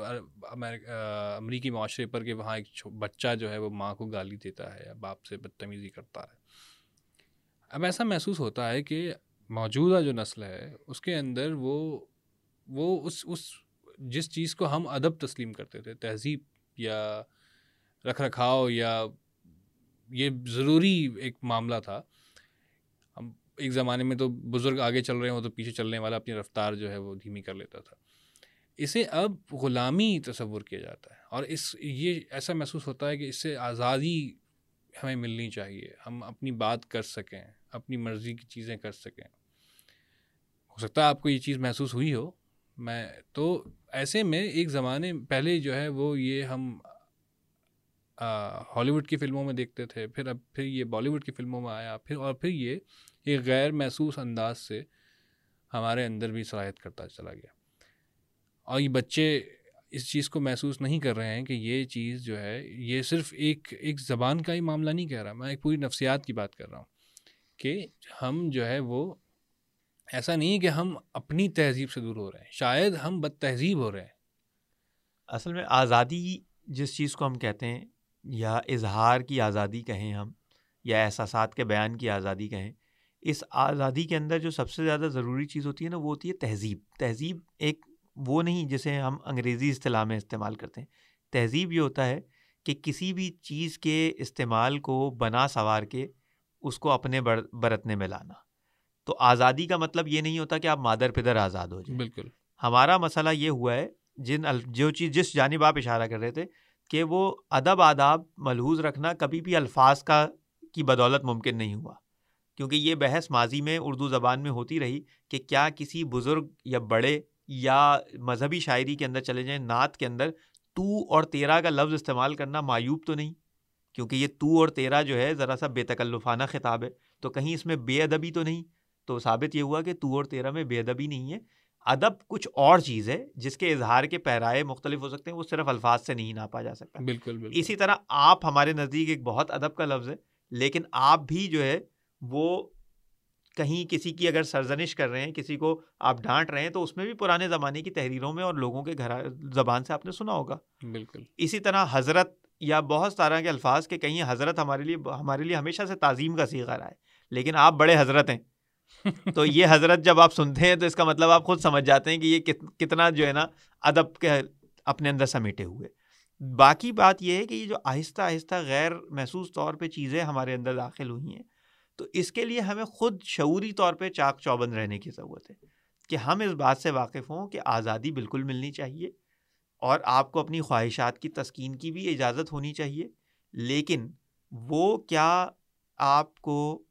امریکی معاشرے پر کہ وہاں ایک بچہ جو ہے وہ ماں کو گالی دیتا ہے یا باپ سے بدتمیزی کرتا ہے۔ اب ایسا محسوس ہوتا ہے کہ موجودہ جو نسل ہے، اس کے اندر وہ وہ اس اس جس چیز کو ہم ادب تسلیم کرتے تھے، تہذیب یا رکھ رکھاؤ یا یہ ضروری ایک معاملہ تھا۔ ہم ایک زمانے میں تو بزرگ آگے چل رہے ہوں تو پیچھے چلنے والا اپنی رفتار جو ہے وہ دھیمی کر لیتا تھا۔ اسے اب غلامی تصور کیا جاتا ہے اور اس، یہ ایسا محسوس ہوتا ہے کہ اس سے آزادی ہمیں ملنی چاہیے۔ ہم اپنی بات کر سکیں، اپنی مرضی کی چیزیں کر سکیں۔ ہو سکتا ہے آپ کو یہ چیز محسوس ہوئی ہو۔ میں تو ایسے میں ایک زمانے پہلے جو ہے وہ یہ ہم ہالی ووڈ کی فلموں میں دیکھتے تھے، پھر اب پھر یہ بالی ووڈ کی فلموں میں آیا، پھر اور پھر یہ ایک غیر محسوس انداز سے ہمارے اندر بھی صلاحیت کرتا چلا گیا۔ اور یہ بچے اس چیز کو محسوس نہیں کر رہے ہیں کہ یہ چیز جو ہے، یہ صرف ایک ایک زبان کا ہی معاملہ نہیں کہہ رہا، میں ایک پوری نفسیات کی بات کر رہا ہوں کہ ہم جو ہے وہ ایسا نہیں کہ ہم اپنی تہذیب سے دور ہو رہے ہیں، شاید ہم بد تہذیب ہو رہے ہیں۔ اصل میں آزادی جس چیز کو ہم کہتے ہیں یا اظہار کی آزادی کہیں ہم یا احساسات کے بیان کی آزادی کہیں۔ اس آزادی کے اندر جو سب سے زیادہ ضروری چیز ہوتی ہے نا وہ ہوتی ہے تہذیب۔ تہذیب ایک وہ نہیں جسے ہم انگریزی اصطلاح میں استعمال کرتے ہیں۔ تہذیب یہ ہوتا ہے کہ کسی بھی چیز کے استعمال کو بنا سنوار کے اس کو اپنے برتنے میں لانا۔ تو آزادی کا مطلب یہ نہیں ہوتا کہ آپ مادر پدر آزاد ہو جائیں۔ بالکل۔ ہمارا مسئلہ یہ ہوا ہے جن جو چیز جس جانب آپ اشارہ کر رہے تھے کہ وہ ادب آداب ملحوظ رکھنا کبھی بھی الفاظ کا کی بدولت ممکن نہیں ہوا۔ کیونکہ یہ بحث ماضی میں اردو زبان میں ہوتی رہی کہ کیا کسی بزرگ یا بڑے یا مذہبی شاعری کے اندر چلے جائیں، نعت کے اندر تو اور تیرا کا لفظ استعمال کرنا معیوب تو نہیں؟ کیونکہ یہ تو اور تیرا جو ہے ذرا سا بے تکلفانہ خطاب ہے۔ تو کہیں اس میں بے ادبی تو نہیں؟ تو ثابت یہ ہوا کہ تو اور تیرا میں بے ادبی نہیں ہے۔ ادب کچھ اور چیز ہے جس کے اظہار کے پیرائے مختلف ہو سکتے ہیں وہ صرف الفاظ سے نہیں ناپا جا سکتا۔ بالکل بالکل۔ اسی طرح آپ ہمارے نزدیک ایک بہت ادب کا لفظ ہے لیکن آپ بھی جو ہے وہ کہیں کسی کی اگر سرزنش کر رہے ہیں کسی کو آپ ڈانٹ رہے ہیں تو اس میں بھی پرانے زمانے کی تحریروں میں اور لوگوں کے گھر زبان سے آپ نے سنا ہوگا۔ بالکل۔ اسی طرح حضرت یا بہت طرح کے الفاظ کے کہیں حضرت ہمارے لیے ہمارے لیے ہمیشہ سے تعظیم کا سیکھا رہا ہے لیکن آپ بڑے حضرت ہیں۔ تو یہ حضرت جب آپ سنتے ہیں تو اس کا مطلب آپ خود سمجھ جاتے ہیں کہ یہ کتنا جو ہے نا ادب کے اپنے اندر سمیٹے ہوئے۔ باقی بات یہ ہے کہ یہ جو آہستہ آہستہ غیر محسوس طور پہ چیزیں ہمارے اندر داخل ہوئی ہیں، تو اس کے لیے ہمیں خود شعوری طور پہ چاک چوبند رہنے کی ضرورت ہے کہ ہم اس بات سے واقف ہوں کہ آزادی بالکل ملنی چاہیے اور آپ کو اپنی خواہشات کی تسکین کی بھی اجازت ہونی چاہیے، لیکن وہ کیا آپ کو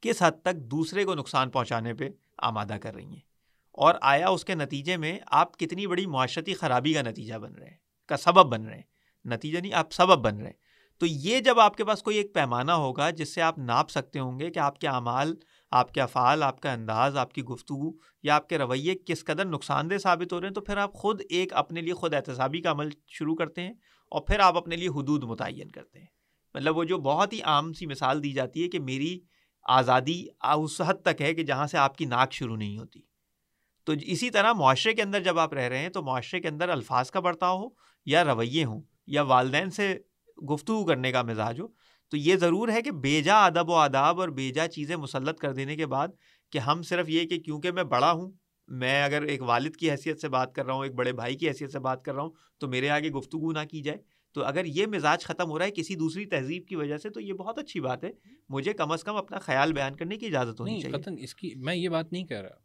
کس حد تک دوسرے کو نقصان پہنچانے پہ آمادہ کر رہی ہیں اور آیا اس کے نتیجے میں آپ کتنی بڑی معاشرتی خرابی کا نتیجہ بن رہے ہیں، کا سبب بن رہے ہیں۔ نتیجہ نہیں، آپ سبب بن رہے ہیں۔ تو یہ جب آپ کے پاس کوئی ایک پیمانہ ہوگا جس سے آپ ناپ سکتے ہوں گے کہ آپ کے اعمال، آپ کے افعال، آپ کا انداز، آپ کی گفتگو یا آپ کے رویے کس قدر نقصان دہ ثابت ہو رہے ہیں، تو پھر آپ خود ایک اپنے لیے خود احتسابی کا عمل شروع کرتے ہیں اور پھر آپ اپنے لیے حدود متعین کرتے ہیں۔ مطلب وہ جو بہت ہی عام سی مثال دی جاتی ہے کہ میری آزادی اس حد تک ہے کہ جہاں سے آپ کی ناک شروع نہیں ہوتی۔ تو اسی طرح معاشرے کے اندر جب آپ رہ رہے ہیں تو معاشرے کے اندر الفاظ کا برتاؤ ہو یا رویے ہوں یا والدین سے گفتگو کرنے کا مزاج ہو، تو یہ ضرور ہے کہ بیجا ادب و آداب اور بیجا چیزیں مسلط کر دینے کے بعد کہ ہم صرف یہ کہ کیونکہ میں بڑا ہوں، میں اگر ایک والد کی حیثیت سے بات کر رہا ہوں، ایک بڑے بھائی کی حیثیت سے بات کر رہا ہوں، تو میرے آگے گفتگو نہ کی جائے۔ تو اگر یہ مزاج ختم ہو رہا ہے کسی دوسری تہذیب کی وجہ سے تو یہ بہت اچھی بات ہے۔ مجھے کم از کم اپنا خیال بیان کرنے کی اجازت ہونی چاہیے۔ اس کی میں یہ بات نہیں کہہ رہا۔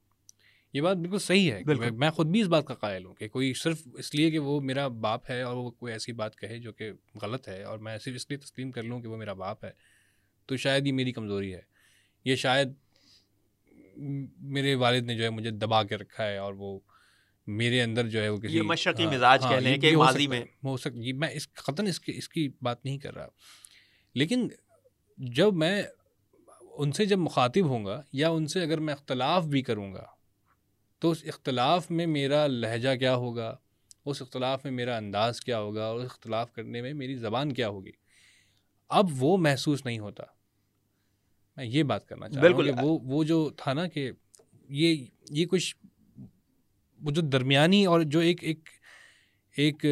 یہ بات بالکل صحیح ہے میں خود بھی اس بات کا قائل ہوں کہ کوئی صرف اس لیے کہ وہ میرا باپ ہے اور وہ کوئی ایسی بات کہے جو کہ غلط ہے اور میں صرف اس لیے تسلیم کر لوں کہ وہ میرا باپ ہے تو شاید یہ میری کمزوری ہے۔ یہ شاید میرے والد نے جو ہے مجھے دبا کے رکھا ہے اور وہ میرے اندر جو ہے وہ کسی مشرقی مزاج کہہ لیں کہ ماضی میں۔ ہو سکتا میں اس قطن اس کی اس کی بات نہیں کر رہا۔ لیکن جب میں ان سے جب مخاطب ہوں گا یا ان سے اگر میں اختلاف بھی کروں گا تو اس اختلاف میں میرا لہجہ کیا ہوگا؟ اس اختلاف میں میرا انداز کیا ہوگا؟ اور اس اختلاف کرنے میں میری زبان کیا ہوگی؟ اب وہ محسوس نہیں ہوتا۔ میں یہ بات کرنا چاہتا ہوں کہ وہ وہ جو تھا نا کہ یہ یہ کچھ وہ جو درمیانی اور جو ایک ایک ایک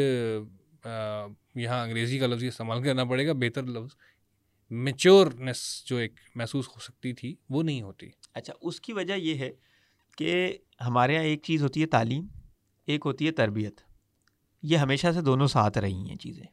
یہاں انگریزی کا لفظ استعمال کرنا پڑے گا، بہتر لفظ میچورنس جو ایک محسوس ہو سکتی تھی، وہ نہیں ہوتی۔ اچھا اس کی وجہ یہ ہے کہ ہمارے یہاں ایک چیز ہوتی ہے تعلیم، ایک ہوتی ہے تربیت۔ یہ ہمیشہ سے دونوں ساتھ رہی ہیں چیزیں۔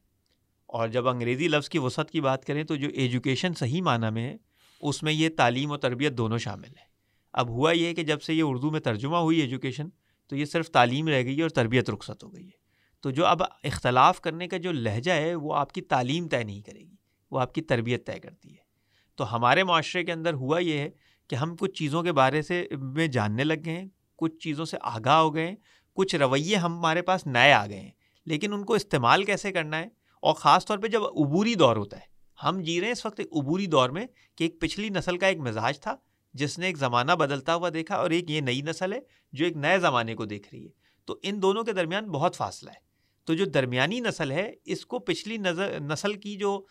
اور جب انگریزی لفظ کی وسعت کی بات کریں تو جو ایجوکیشن صحیح معنی میں ہے، اس میں یہ تعلیم و تربیت دونوں شامل ہیں۔ اب ہوا یہ کہ جب سے یہ اردو میں ترجمہ ہوئی ایجوکیشن تو یہ صرف تعلیم رہ گئی ہے اور تربیت رخصت ہو گئی ہے۔ تو جو اب اختلاف کرنے کا جو لہجہ ہے، وہ آپ کی تعلیم طے نہیں کرے گی، وہ آپ کی تربیت طے کرتی ہے۔ تو ہمارے معاشرے کے اندر ہوا یہ ہے کہ ہم کچھ چیزوں کے بارے سے میں جاننے لگ گئے ہیں، کچھ چیزوں سے آگاہ ہو گئے ہیں، کچھ رویے ہمارے پاس نئے آ گئے ہیں۔ لیکن ان کو استعمال کیسے کرنا ہے؟ اور خاص طور پہ جب عبوری دور ہوتا ہے، ہم جی رہے ہیں اس وقت ایک عبوری دور میں کہ ایک پچھلی نسل کا ایک مزاج تھا جس نے ایک زمانہ بدلتا ہوا دیکھا اور ایک یہ نئی نسل ہے جو ایک نئے زمانے کو دیکھ رہی ہے۔ تو ان دونوں کے درمیان بہت فاصلہ ہے۔ تو جو درمیانی نسل ہے، اس کو پچھلی نظر، نسل کی جو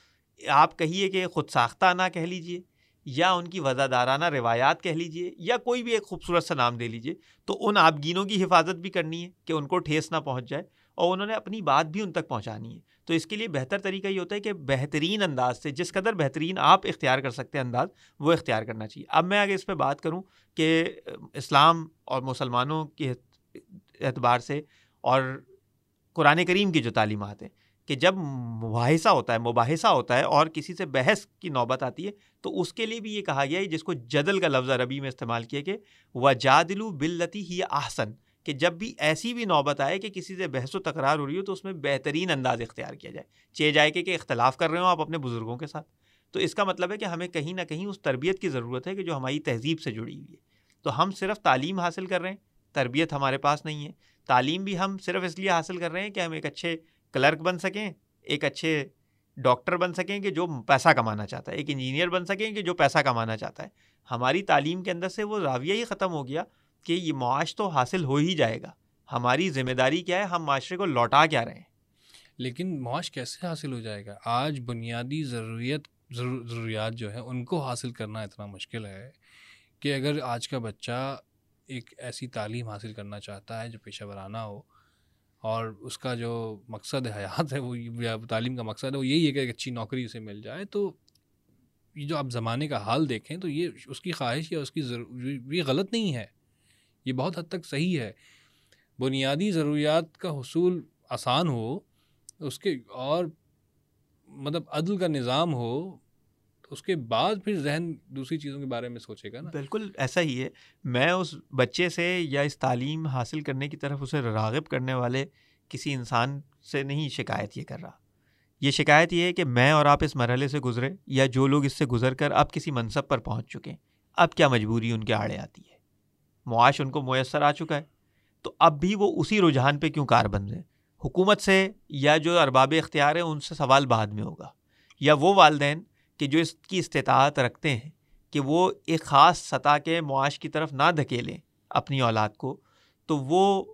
آپ کہیے کہ خود ساختہ نہ کہہ لیجیے یا ان کی وزادارانہ روایات کہہ لیجیے یا کوئی بھی ایک خوبصورت سا نام دے لیجیے تو ان آبگینوں کی حفاظت بھی کرنی ہے کہ ان کو ٹھیس نہ پہنچ جائے اور انہوں نے اپنی بات بھی ان تک پہنچانی ہے۔ تو اس کے لیے بہتر طریقہ یہ ہوتا ہے کہ بہترین انداز سے جس قدر بہترین آپ اختیار کر سکتے ہیں انداز، وہ اختیار کرنا چاہیے۔ اب میں اگر اس پہ بات کروں کہ اسلام اور مسلمانوں کے اعتبار سے اور قرآن کریم کی جو تعلیمات ہیں کہ جب مباحثہ ہوتا ہے، مباحثہ ہوتا ہے اور کسی سے بحث کی نوبت آتی ہے تو اس کے لیے بھی یہ کہا گیا ہے، جس کو جدل کا لفظ عربی میں استعمال کیا کہ وہ جادلو بلتی ہی آحسن کہ جب بھی ایسی بھی نوبت آئے کہ کسی سے بحث و تکرار ہو رہی ہو تو اس میں بہترین انداز اختیار کیا جائے۔ چے جائے کہ کہ اختلاف کر رہے ہوں آپ اپنے بزرگوں کے ساتھ۔ تو اس کا مطلب ہے کہ ہمیں کہیں نہ کہیں اس تربیت کی ضرورت ہے کہ جو ہماری تہذیب سے جڑی ہوئی ہے۔ تو ہم صرف تعلیم حاصل کر رہے ہیں، تربیت ہمارے پاس نہیں ہے۔ تعلیم بھی ہم صرف اس لیے حاصل کر رہے ہیں کہ ہم ایک اچھے کلرک بن سکیں، ایک اچھے ڈاکٹر بن سکیں کہ جو پیسہ کمانا چاہتا ہے، ایک انجینئر بن سکیں کہ جو پیسہ کمانا چاہتا ہے۔ ہماری تعلیم کے اندر سے وہ راویہ ہی ختم ہو گیا کہ یہ معاش تو حاصل ہو ہی جائے گا۔ ہماری ذمہ داری کیا ہے؟ ہم معاشرے کو لوٹا کیا رہے ہیں۔ لیکن معاش کیسے حاصل ہو جائے گا؟ آج بنیادی ضروریت ضروریات جو ہیں، ان کو حاصل کرنا اتنا مشکل ہے کہ اگر آج کا بچہ ایک ایسی تعلیم حاصل کرنا چاہتا ہے، جو پیشہ ورانہ ہو، اور اس کا جو مقصد حیات ہے، وہ تعلیم کا مقصد ہے، وہ یہی ہے کہ ایک اچھی نوکری اسے مل جائے، تو یہ جو آپ زمانے کا حال دیکھیں، تو یہ اس کی خواہش یا اس کی ضرور، یہ غلط نہیں ہے۔ یہ بہت حد تک صحیح ہے۔ بنیادی ضروریات کا حصول آسان ہو، اس کے اور مطلب عدل کا نظام ہو، تو اس کے بعد پھر ذہن دوسری چیزوں کے بارے میں سوچے گا نا۔ بالکل، ایسا ہی ہے۔ میں اس بچے سے یا اس تعلیم حاصل کرنے کی طرف اسے راغب کرنے والے کسی انسان سے نہیں شکایت یہ کر رہا۔ یہ شکایت یہ ہے کہ میں اور آپ اس مرحلے سے گزرے یا جو لوگ اس سے گزر کر اب کسی منصب پر پہنچ چکے ہیں۔ اب کیا مجبوری ان کے آڑے آتی ہے؟ معاش ان کو میسر آ چکا ہے۔ تو اب بھی وہ اسی رجحان پہ کیوں کار بند ہے حکومت سے یا جو ارباب اختیار ہیں، ان سے سوال بعد میں ہوگا۔ یا وہ والدین کہ جو اس کی استطاعت رکھتے ہیں کہ وہ ایک خاص سطح کے معاش کی طرف نہ دھکیلیں اپنی اولاد کو، تو وہ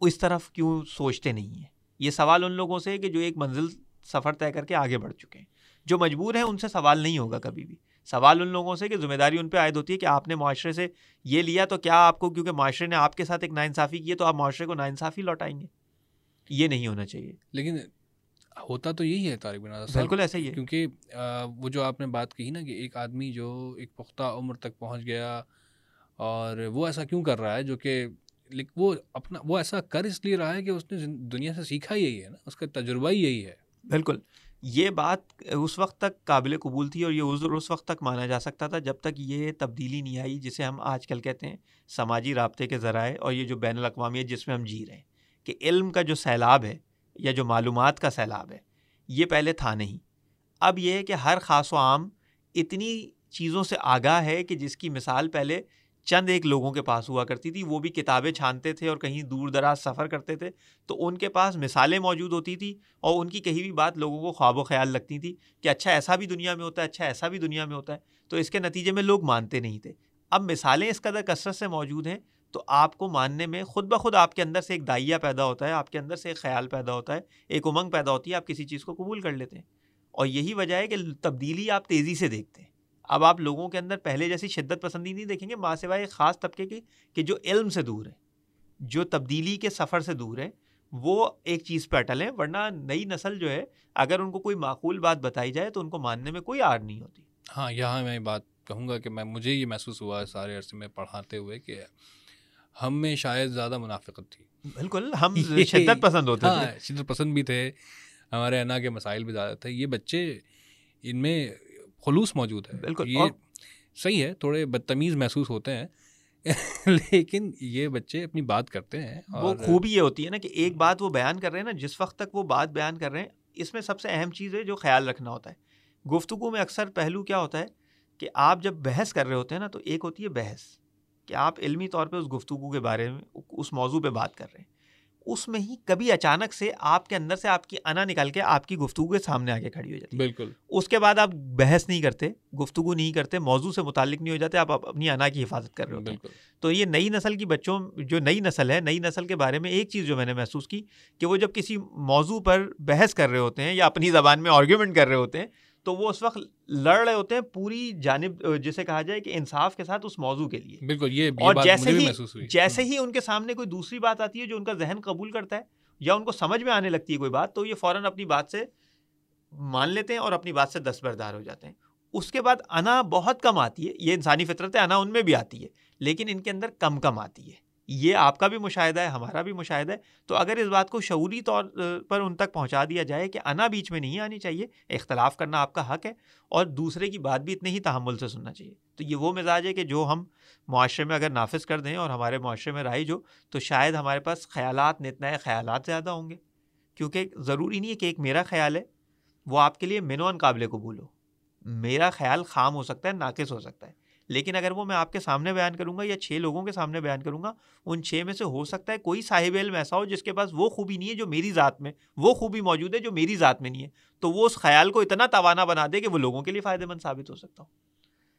اس طرف کیوں سوچتے نہیں ہیں؟ یہ سوال ان لوگوں سے کہ جو ایک منزل سفر طے کر کے آگے بڑھ چکے ہیں۔ جو مجبور ہیں، ان سے سوال نہیں ہوگا کبھی بھی۔ سوال ان لوگوں سے کہ ذمہ داری ان پہ عائد ہوتی ہے کہ آپ نے معاشرے سے یہ لیا تو کیا آپ کو کیونکہ معاشرے نے آپ کے ساتھ ایک ناانصافی کی ہے تو آپ معاشرے کو ناانصافی لوٹائیں گے۔ یہ نہیں ہونا چاہیے۔ لیکن ہوتا تو یہی ہے طارق بن بالکل ایسا ہی ہے۔ کیونکہ وہ جو آپ نے بات کہی نا کہ ایک آدمی جو ایک پختہ عمر تک پہنچ گیا اور وہ ایسا کیوں کر رہا ہے جو کہ وہ اپنا وہ ایسا کر اس لیے رہا ہے کہ اس نے دنیا سے سیکھا یہی ہے نا اس کا تجربہ ہی یہی ہے۔ بالکل۔ یہ بات اس وقت تک قابل قبول تھی اور یہ عذر اس وقت تک مانا جا سکتا تھا جب تک یہ تبدیلی نہیں آئی جسے ہم آج کل کہتے ہیں سماجی رابطے کے ذرائع اور یہ جو بین الاقوامی ہے جس میں ہم جی رہے ہیں کہ علم کا جو سیلاب ہے یا جو معلومات کا سیلاب ہے، یہ پہلے تھا نہیں۔ اب یہ ہے کہ ہر خاص و عام اتنی چیزوں سے آگاہ ہے کہ جس کی مثال پہلے چند ایک لوگوں کے پاس ہوا کرتی تھی، وہ بھی کتابیں چھانتے تھے اور کہیں دور دراز سفر کرتے تھے۔ تو ان کے پاس مثالیں موجود ہوتی تھیں اور ان کی کہیں بھی بات لوگوں کو خواب و خیال لگتی تھی کہ اچھا ایسا بھی دنیا میں ہوتا ہے اچھا ایسا بھی دنیا میں ہوتا ہے۔ تو اس کے نتیجے میں لوگ مانتے نہیں تھے۔ اب مثالیں اس قدر کثرت سے موجود ہیں، تو آپ کو ماننے میں خود بخود آپ کے اندر سے ایک دائیہ پیدا ہوتا ہے، آپ کے اندر سے ایک خیال پیدا ہوتا ہے، ایک امنگ پیدا ہوتی ہے، آپ کسی چیز کو قبول کر لیتے ہیں۔ اور یہی وجہ ہے کہ تبدیلی آپ تیزی سے دیکھتے ہیں۔ اب آپ لوگوں کے اندر پہلے جیسی شدت پسندی نہیں دیکھیں گے ماں سوائے ایک خاص طبقے کی کہ جو علم سے دور ہے جو تبدیلی کے سفر سے دور ہے وہ ایک چیز پہ اٹل ہے ورنہ نئی نسل جو ہے اگر ان کو کوئی معقول بات بتائی جائے تو ان کو ماننے میں کوئی آڑ نہیں ہوتی۔ ہاں یہاں میں بات کہوں گا کہ میں مجھے یہ محسوس ہوا ہے سارے عرصے میں پڑھاتے ہوئے کہ ہم میں شاید زیادہ منافقت تھی۔ بالکل ہم شدت پسند ہوتے ہاں شدت پسند بھی تھے۔ ہمارے انا کے مسائل بھی زیادہ تھے۔ یہ بچے ان میں خلوص موجود ہے۔ بالکل یہ صحیح ہے تھوڑے بدتمیز محسوس ہوتے ہیں لیکن یہ بچے اپنی بات کرتے ہیں وہ خوبی یہ ہوتی ہے نا کہ ایک بات وہ بیان کر رہے ہیں نا جس وقت تک وہ بات بیان کر رہے ہیں اس میں سب سے اہم چیز ہے جو خیال رکھنا ہوتا ہے۔ گفتگو میں اکثر پہلو کیا ہوتا ہے کہ آپ جب بحث کر رہے ہوتے ہیں نا تو ایک ہوتی ہے بحث کہ آپ علمی طور پہ اس گفتگو کے بارے میں اس موضوع پہ بات کر رہے ہیں۔ اس میں ہی کبھی اچانک سے آپ کے اندر سے آپ کی انا نکل کے آپ کی گفتگو کے سامنے آگے کھڑی ہو جاتی ہے۔ بالکل۔ اس کے بعد آپ بحث نہیں کرتے گفتگو نہیں کرتے موضوع سے متعلق نہیں ہو جاتے آپ اپنی انا کی حفاظت کر رہے ہو بالکل۔ تو یہ نئی نسل کی بچوں جو نئی نسل ہے نئی نسل کے بارے میں ایک چیز جو میں نے محسوس کی کہ وہ جب کسی موضوع پر بحث کر رہے ہوتے ہیں یا اپنی زبان میں آرگیومنٹ کر رہے ہوتے ہیں تو وہ اس وقت لڑ رہے ہوتے ہیں پوری جانب جسے کہا جائے کہ انصاف کے ساتھ اس موضوع کے لیے۔ بالکل یہ اور جیسے ہی جیسے ہی ان کے سامنے کوئی دوسری بات آتی ہے جو ان کا ذہن قبول کرتا ہے یا ان کو سمجھ میں آنے لگتی ہے کوئی بات تو یہ فوراً اپنی بات سے مان لیتے ہیں اور اپنی بات سے دستبردار ہو جاتے ہیں۔ اس کے بعد انا بہت کم آتی ہے یہ انسانی فطرت ہے انا ان میں بھی آتی ہے لیکن ان کے اندر کم کم آتی ہے۔ یہ آپ کا بھی مشاہدہ ہے، ہمارا بھی مشاہدہ ہے۔ تو اگر اس بات کو شعوری طور پر ان تک پہنچا دیا جائے کہ انا بیچ میں نہیں آنی چاہیے، اختلاف کرنا آپ کا حق ہے، اور دوسرے کی بات بھی اتنے ہی تحمل سے سننا چاہیے۔ تو یہ وہ مزاج ہے کہ جو ہم معاشرے میں اگر نافذ کر دیں اور ہمارے معاشرے میں رائج ہو، تو شاید ہمارے پاس خیالات نتنا خیالات زیادہ ہوں گے۔ کیونکہ ضروری نہیں ہے کہ ایک میرا خیال ہے، وہ آپ کے لیے مینوان قابل قبول ہو۔ میرا خیال خام ہو سکتا ہے، ناقص ہو سکتا ہے۔ لیکن اگر وہ میں آپ کے سامنے بیان کروں گا یا چھ لوگوں کے سامنے بیان کروں گا ان چھ میں سے ہو سکتا ہے کوئی صاحب علم ایسا ہو جس کے پاس وہ خوبی نہیں ہے جو میری ذات میں وہ خوبی موجود ہے جو میری ذات میں نہیں ہے۔ تو وہ اس خیال کو اتنا توانا بنا دے کہ وہ لوگوں کے لیے فائدہ مند ثابت ہو سکتا ہوں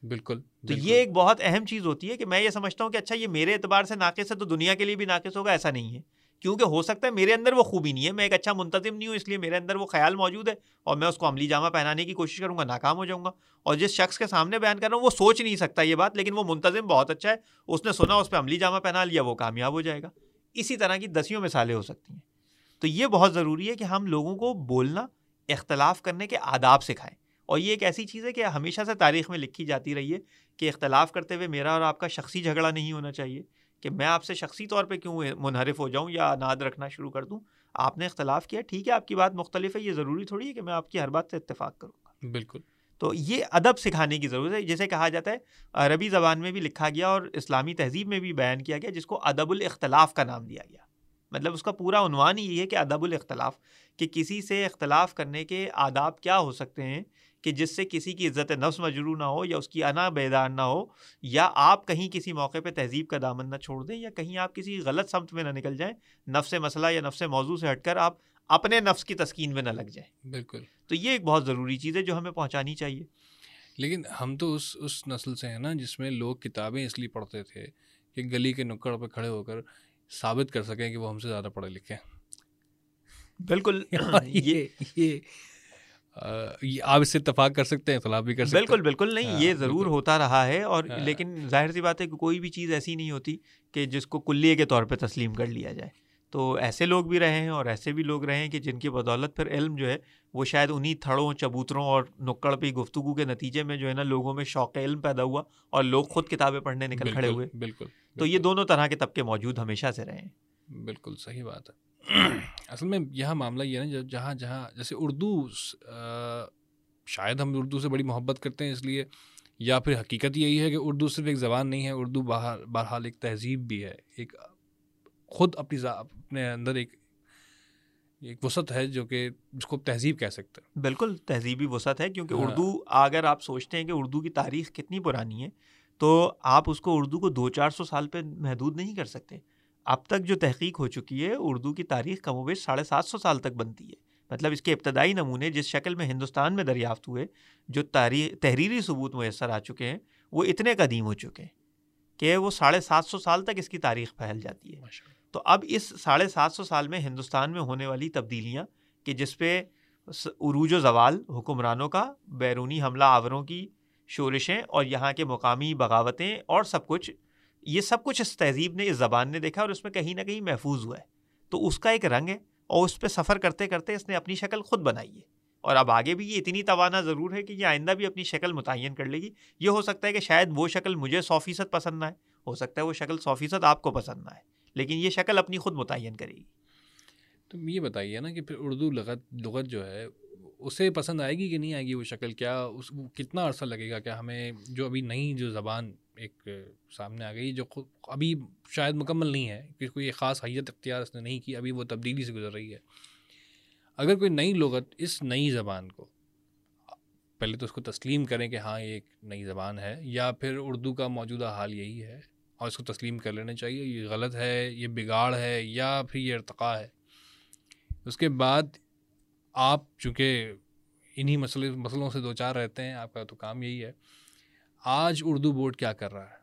بالکل تو یہ ایک بہت اہم چیز ہوتی ہے کہ میں یہ سمجھتا ہوں کہ اچھا یہ میرے اعتبار سے ناقص ہے تو دنیا کے لیے بھی ناقص ہوگا ایسا نہیں ہے۔ کیونکہ ہو سکتا ہے میرے اندر وہ خوبی نہیں ہے، میں ایک اچھا منتظم نہیں ہوں، اس لیے میرے اندر وہ خیال موجود ہے اور میں اس کو عملی جامہ پہنانے کی کوشش کروں گا، ناکام ہو جاؤں گا۔ اور جس شخص کے سامنے بیان کر رہا ہوں، وہ سوچ نہیں سکتا یہ بات، لیکن وہ منتظم بہت اچھا ہے۔ اس نے سنا، اس پہ عملی جامہ پہنا لیا، وہ کامیاب ہو جائے گا۔ اسی طرح کی دسیوں مثالیں ہو سکتی ہیں۔ تو یہ بہت ضروری ہے کہ ہم لوگوں کو بولنا، اختلاف کرنے کے آداب سکھائیں۔ اور یہ ایک ایسی چیز ہے کہ ہمیشہ سے تاریخ میں لکھی جاتی رہی ہے کہ اختلاف کرتے ہوئے میرا اور آپ کا شخصی جھگڑا نہیں ہونا چاہیے۔ کہ میں آپ سے شخصی طور پہ کیوں منحرف ہو جاؤں یا ناد رکھنا شروع کر دوں؟ آپ نے اختلاف کیا ٹھیک ہے آپ کی بات مختلف ہے یہ ضروری تھوڑی ہے کہ میں آپ کی ہر بات سے اتفاق کروں گا۔ بالکل۔ تو یہ ادب سکھانے کی ضرورت ہے جیسے کہا جاتا ہے عربی زبان میں بھی لکھا گیا اور اسلامی تہذیب میں بھی بیان کیا گیا جس کو ادب الاختلاف کا نام دیا گیا۔ مطلب اس کا پورا عنوان ہی یہ ہے کہ ادب الاختلاف کہ کسی سے اختلاف کرنے کے آداب کیا ہو سکتے ہیں کہ جس سے کسی کی عزت نفس مجرو نہ ہو یا اس کی انا بیدار نہ ہو یا آپ کہیں کسی موقع پہ تہذیب کا دامن نہ چھوڑ دیں یا کہیں آپ کسی غلط سمت میں نہ نکل جائیں نفس مسئلہ یا نفس موضوع سے ہٹ کر آپ اپنے نفس کی تسکین میں نہ لگ جائیں۔ بالکل۔ تو یہ ایک بہت ضروری چیز ہے جو ہمیں پہنچانی چاہیے۔ لیکن ہم تو اس اس نسل سے ہیں نا جس میں لوگ کتابیں اس لیے پڑھتے تھے کہ گلی کے نکڑ پہ کھڑے ہو کر ثابت کر سکیں کہ وہ ہم سے زیادہ پڑھے لکھے ہیں۔ بالکل یہ یہ آپ اس سے اتفاق کر سکتے ہیں اختلاف بھی کر سکتے ہیں۔ بالکل بالکل نہیں ہاں، یہ ضرور ہوتا رہا ہے اور ہاں۔ لیکن ظاہر سی بات ہے کہ کوئی بھی چیز ایسی نہیں ہوتی کہ جس کو کلیے کے طور پہ تسلیم کر لیا جائے۔ تو ایسے لوگ بھی رہے ہیں اور ایسے بھی لوگ رہے ہیں کہ جن کی بدولت پھر علم جو ہے وہ شاید انہیں تھڑوں چبوتروں اور نکڑ پہ گفتگو کے نتیجے میں جو ہے نا لوگوں میں شوق علم پیدا ہوا اور لوگ خود کتابیں پڑھنے نکل کھڑے ہوئے۔ بالکل تو یہ دونوں طرح کے طبقے موجود ہمیشہ سے رہے ہیں۔ بالکل صحیح بات ہے۔ اصل میں یہاں معاملہ یہ ہے نا جہاں جہاں جیسے اردو شاید ہم اردو سے بڑی محبت کرتے ہیں اس لیے یا پھر حقیقت یہی ہے کہ اردو صرف ایک زبان نہیں ہے اردو باہر بہرحال ایک تہذیب بھی ہے۔ ایک خود اپنی اپنے اندر ایک ایک وسعت ہے جو کہ جس کو تہذیب کہہ سکتے ہیں۔ بالکل تہذیبی وسعت ہے کیونکہ ہاں۔ اردو اگر آپ سوچتے ہیں کہ اردو کی تاریخ کتنی پرانی ہے تو آپ اس کو اردو کو دو چار سو سال پہ محدود نہیں کر سکتے۔ اب تک جو تحقیق ہو چکی ہے اردو کی تاریخ کم و بیش ساڑھے سات سو سال تک بنتی ہے۔ مطلب اس کے ابتدائی نمونے جس شکل میں ہندوستان میں دریافت ہوئے جو تاریخ تحریری ثبوت میسر آ چکے ہیں وہ اتنے قدیم ہو چکے ہیں کہ وہ ساڑھے سات سو سال تک اس کی تاریخ پھیل جاتی ہے۔ تو اب اس ساڑھے سات سو سال میں ہندوستان میں ہونے والی تبدیلیاں کہ جس پہ عروج و زوال حکمرانوں کا بیرونی حملہ آوروں کی شورشیں اور یہاں کے مقامی بغاوتیں اور سب کچھ یہ سب کچھ اس تہذیب نے، اس زبان نے دیکھا اور اس میں کہیں نہ کہیں محفوظ ہوا ہے۔ تو اس کا ایک رنگ ہے اور اس پہ سفر کرتے کرتے اس نے اپنی شکل خود بنائی ہے۔ اور اب آگے بھی یہ اتنی توانا ضرور ہے کہ یہ آئندہ بھی اپنی شکل متعین کر لے گی۔ یہ ہو سکتا ہے کہ شاید وہ شکل مجھے سو فیصد پسند نہ آئے۔ ہو سکتا ہے وہ شکل سو فیصد آپ کو پسند نہ آئے۔ لیکن یہ شکل اپنی خود متعین کرے گی۔ تو یہ بتائیے نا کہ پھر اردو لغت لغت جو ہے، اسے پسند آئے گی کہ نہیں آئے گی وہ شکل؟ کیا اس، کتنا عرصہ لگے گا؟ کیا ہمیں جو ابھی نئی جو زبان ایک سامنے آ گئی جو خود ابھی شاید مکمل نہیں ہے، کہ کوئی خاص حیت اختیار اس نے نہیں کی، ابھی وہ تبدیلی سے گزر رہی ہے۔ اگر کوئی نئی لغت اس نئی زبان کو، پہلے تو اس کو تسلیم کریں کہ ہاں یہ ایک نئی زبان ہے، یا پھر اردو کا موجودہ حال یہی ہے اور اس کو تسلیم کر لینا چاہیے، یہ غلط ہے، یہ بگاڑ ہے، یا پھر یہ ارتقاء ہے۔ اس کے بعد آپ چونکہ انہی مسئلے مسئلوں سے دو چار رہتے ہیں، آپ کا تو کام یہی ہے آج اردو بورڈ کیا کر رہا ہے؟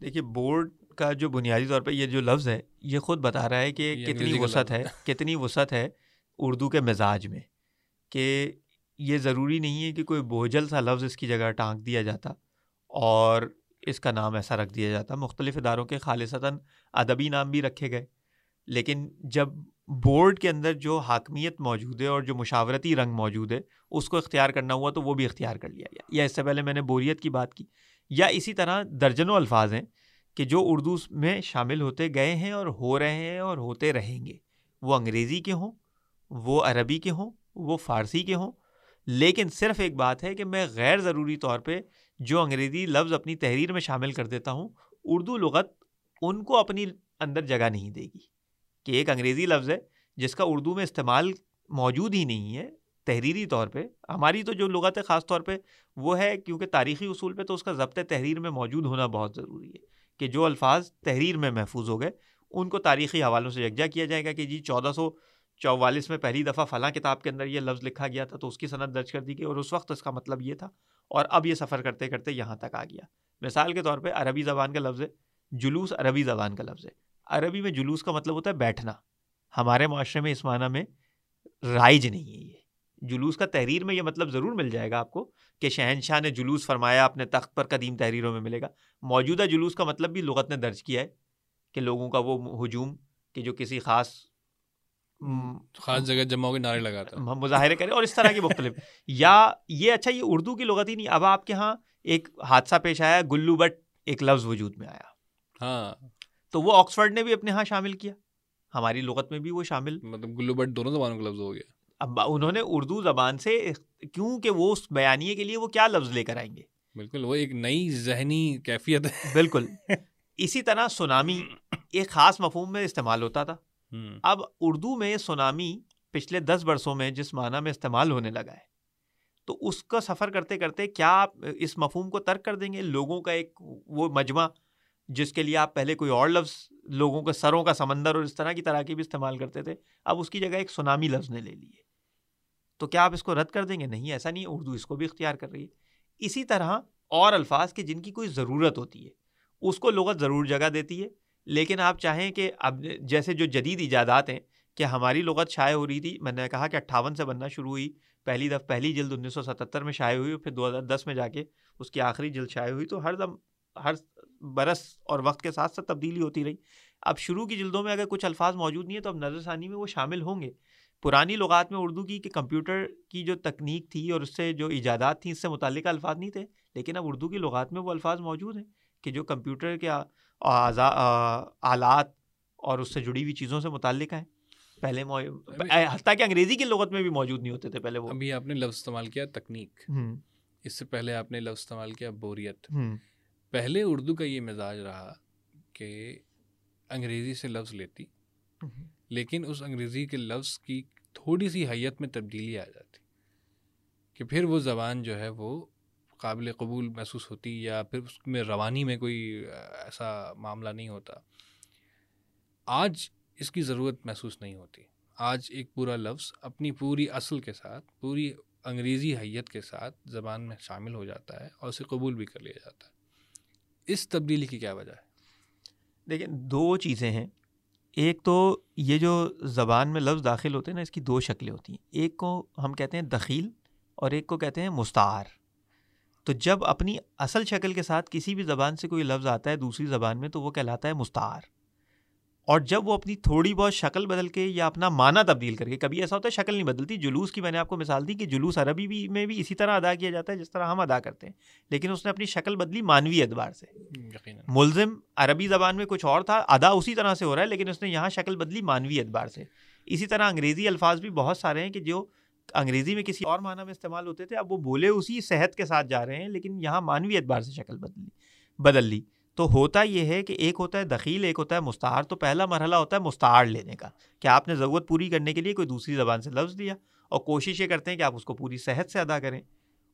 دیکھیے بورڈ کا جو بنیادی طور پہ یہ جو لفظ ہے یہ خود بتا رہا ہے کہ کتنی وسعت ہے کتنی وسعت ہے اردو کے مزاج میں کہ یہ ضروری نہیں ہے کہ کوئی بوجھل سا لفظ اس کی جگہ ٹانک دیا جاتا اور اس کا نام ایسا رکھ دیا جاتا۔ مختلف اداروں کے خالصتاً ادبی نام بھی رکھے گئے لیکن جب بورڈ کے اندر جو حاکمیت موجود ہے اور جو مشاورتی رنگ موجود ہے، اس کو اختیار کرنا ہوا تو وہ بھی اختیار کر لیا گیا۔ یا اس سے پہلے میں نے بوریت کی بات کی۔ یا اسی طرح درجنوں الفاظ ہیں کہ جو اردو میں شامل ہوتے گئے ہیں اور ہو رہے ہیں اور ہوتے رہیں گے۔ وہ انگریزی کے ہوں، وہ عربی کے ہوں، وہ فارسی کے ہوں۔ لیکن صرف ایک بات ہے کہ میں غیر ضروری طور پہ جو انگریزی لفظ اپنی تحریر میں شامل کر دیتا ہوں، اردو لغت ان کو اپنی اندر جگہ نہیں دے گی۔ کہ ایک انگریزی لفظ ہے جس کا اردو میں استعمال موجود ہی نہیں ہے تحریری طور پہ۔ ہماری تو جو لغت ہے خاص طور پہ وہ ہے، کیونکہ تاریخی اصول پہ تو اس کا ضبط تحریر میں موجود ہونا بہت ضروری ہے کہ جو الفاظ تحریر میں محفوظ ہو گئے، ان کو تاریخی حوالوں سے یکجا کیا جائے گا کہ جی چودہ سو چوالیس میں پہلی دفعہ فلاں کتاب کے اندر یہ لفظ لکھا گیا تھا تو اس کی صنعت درج کر دی گئی اور اس وقت اس کا مطلب یہ تھا اور اب یہ سفر کرتے کرتے یہاں تک آ گیا۔ مثال کے طور پہ عربی زبان کا لفظ ہے، جلوس عربی زبان کا لفظ ہے۔ عربی میں جلوس کا مطلب ہوتا ہے بیٹھنا۔ ہمارے معاشرے میں اس معنی میں رائج نہیں ہے یہ۔ جلوس کا تحریر میں یہ مطلب ضرور مل جائے گا آپ کو کہ شہنشاہ نے جلوس فرمایا اپنے تخت پر قدیم تحریروں میں ملے گا۔ موجودہ جلوس کا مطلب بھی لغت نے درج کیا ہے کہ لوگوں کا وہ ہجوم کہ جو کسی خاص خاص جگہ جمع ہو کے نعرے لگاتا۔ مظاہرے کرے اور اس طرح کی مختلف۔ یا یہ اچھا یہ اردو کی لغت ہی نہیں۔ اب آپ کے ہاں ایک حادثہ پیش آیا گلو بٹ ایک لفظ وجود میں آیا۔ ہاں۔ تو وہ آکسفرڈ نے بھی اپنے ہاں شامل کیا۔ ہماری لغت میں بھی وہ شامل۔ مطلب گلو بٹ دونوں زبانوں کا لفظ ہو گیا۔ اب انہوں نے اردو زبان سے کیوں کہ وہ اس بیانیے کے لیے وہ کیا لفظ لے کر آئیں گے؟ بالکل وہ ایک نئی ذہنی کیفیت ہے۔ بالکل۔ اسی طرح سونامی ایک خاص مفہوم میں استعمال ہوتا تھا۔ اب اردو میں سونامی پچھلے دس برسوں میں جس معنی میں استعمال ہونے لگا ہے۔ تو اس کا سفر کرتے کرتے کیا آپ اس مفہوم کو ترک کر دیں گے؟ لوگوں کا ایک وہ مجمع جس کے لیے آپ پہلے کوئی اور لفظ لوگوں کے سروں کا، سمندر اور اس طرح کی تراکیب استعمال کرتے تھے، اب اس کی جگہ ایک سونامی لفظ نے لے لیے تو کیا آپ اس کو رد کر دیں گے؟ نہیں، ایسا نہیں، اردو اس کو بھی اختیار کر رہی ہے۔ اسی طرح اور الفاظ کے جن کی کوئی ضرورت ہوتی ہے، اس کو لغت ضرور جگہ دیتی ہے۔ لیکن آپ چاہیں کہ اب جیسے جو جدید ایجادات ہیں کہ ہماری لغت شائع ہو رہی تھی، میں نے کہا کہ اٹھاون سے بننا شروع ہوئی، پہلی دفعہ پہلی جلد انیس سو ستتر میں شائع ہوئی، پھر دو ہزار دس میں جا کے اس کی آخری جلد شائع ہوئی، تو ہر دم، ہر برس اور وقت کے ساتھ ساتھ تبدیلی ہوتی رہی۔ اب شروع کی جلدوں میں اگر کچھ الفاظ موجود نہیں ہے تو اب نظر ثانی میں وہ شامل ہوں گے۔ پرانی لغات میں اردو کی کہ کمپیوٹر کی جو تکنیک تھی اور اس سے جو ایجادات تھیں اس سے متعلقہ الفاظ نہیں تھے لیکن اب اردو کی لغات میں وہ الفاظ موجود ہیں کہ جو کمپیوٹر کے آلات اور اس سے جڑی ہوئی چیزوں سے متعلق ہیں۔ پہلے حتیٰ کہ انگریزی کی لغت میں بھی موجود نہیں ہوتے تھے پہلے وہ۔ ابھی آپ نے لفظ استعمال کیا تکنیک۔ اس سے پہلے آپ نے لفظ استعمال کیا بوریت۔ پہلے اردو کا یہ مزاج رہا کہ انگریزی سے لفظ لیتی لیکن اس انگریزی کے لفظ کی تھوڑی سی حیت میں تبدیلی آ جاتی کہ پھر وہ زبان جو ہے وہ قابل قبول محسوس ہوتی یا پھر اس میں روانی میں کوئی ایسا معاملہ نہیں ہوتا۔ آج اس کی ضرورت محسوس نہیں ہوتی۔ آج ایک پورا لفظ اپنی پوری اصل کے ساتھ پوری انگریزی حیت کے ساتھ زبان میں شامل ہو جاتا ہے اور اسے قبول بھی کر لیا جاتا ہے۔ اس تبدیلی کی کیا وجہ ہے؟ دیکھیں، دو چیزیں ہیں۔ ایک تو یہ جو زبان میں لفظ داخل ہوتے ہیں نا، اس کی دو شکلیں ہوتی ہیں۔ ایک کو ہم کہتے ہیں دخیل اور ایک کو کہتے ہیں مستعار۔ تو جب اپنی اصل شکل کے ساتھ کسی بھی زبان سے کوئی لفظ آتا ہے دوسری زبان میں، تو وہ کہلاتا ہے مستعار۔ اور جب وہ اپنی تھوڑی بہت شکل بدل کے یا اپنا معنی تبدیل کر کے کبھی ایسا ہوتا ہے شکل نہیں بدلتی جلوس کی میں نے آپ کو مثال دی کہ جلوس عربی بھی میں بھی اسی طرح ادا کیا جاتا ہے جس طرح ہم ادا کرتے ہیں لیکن اس نے اپنی شکل بدلی مانوی اعتبار سے۔ ملزم عربی زبان میں کچھ اور تھا ادا اسی طرح سے ہو رہا ہے لیکن اس نے یہاں شکل بدلی مانوی اعتبار سے۔ اسی طرح انگریزی الفاظ بھی بہت سارے ہیں کہ جو انگریزی میں کسی اور معنی میں استعمال ہوتے تھے اب وہ بولے اسی صحت کے ساتھ جا رہے ہیں لیکن یہاں مانوی اعتبار سے شکل بدلی بدل لی۔ تو ہوتا یہ ہے کہ ایک ہوتا ہے دخیل ایک ہوتا ہے مستعار تو پہلا مرحلہ ہوتا ہے مستعار لینے کا کہ آپ نے ضرورت پوری کرنے کے لیے کوئی دوسری زبان سے لفظ دیا اور کوشش یہ کرتے ہیں کہ آپ اس کو پوری صحت سے ادا کریں۔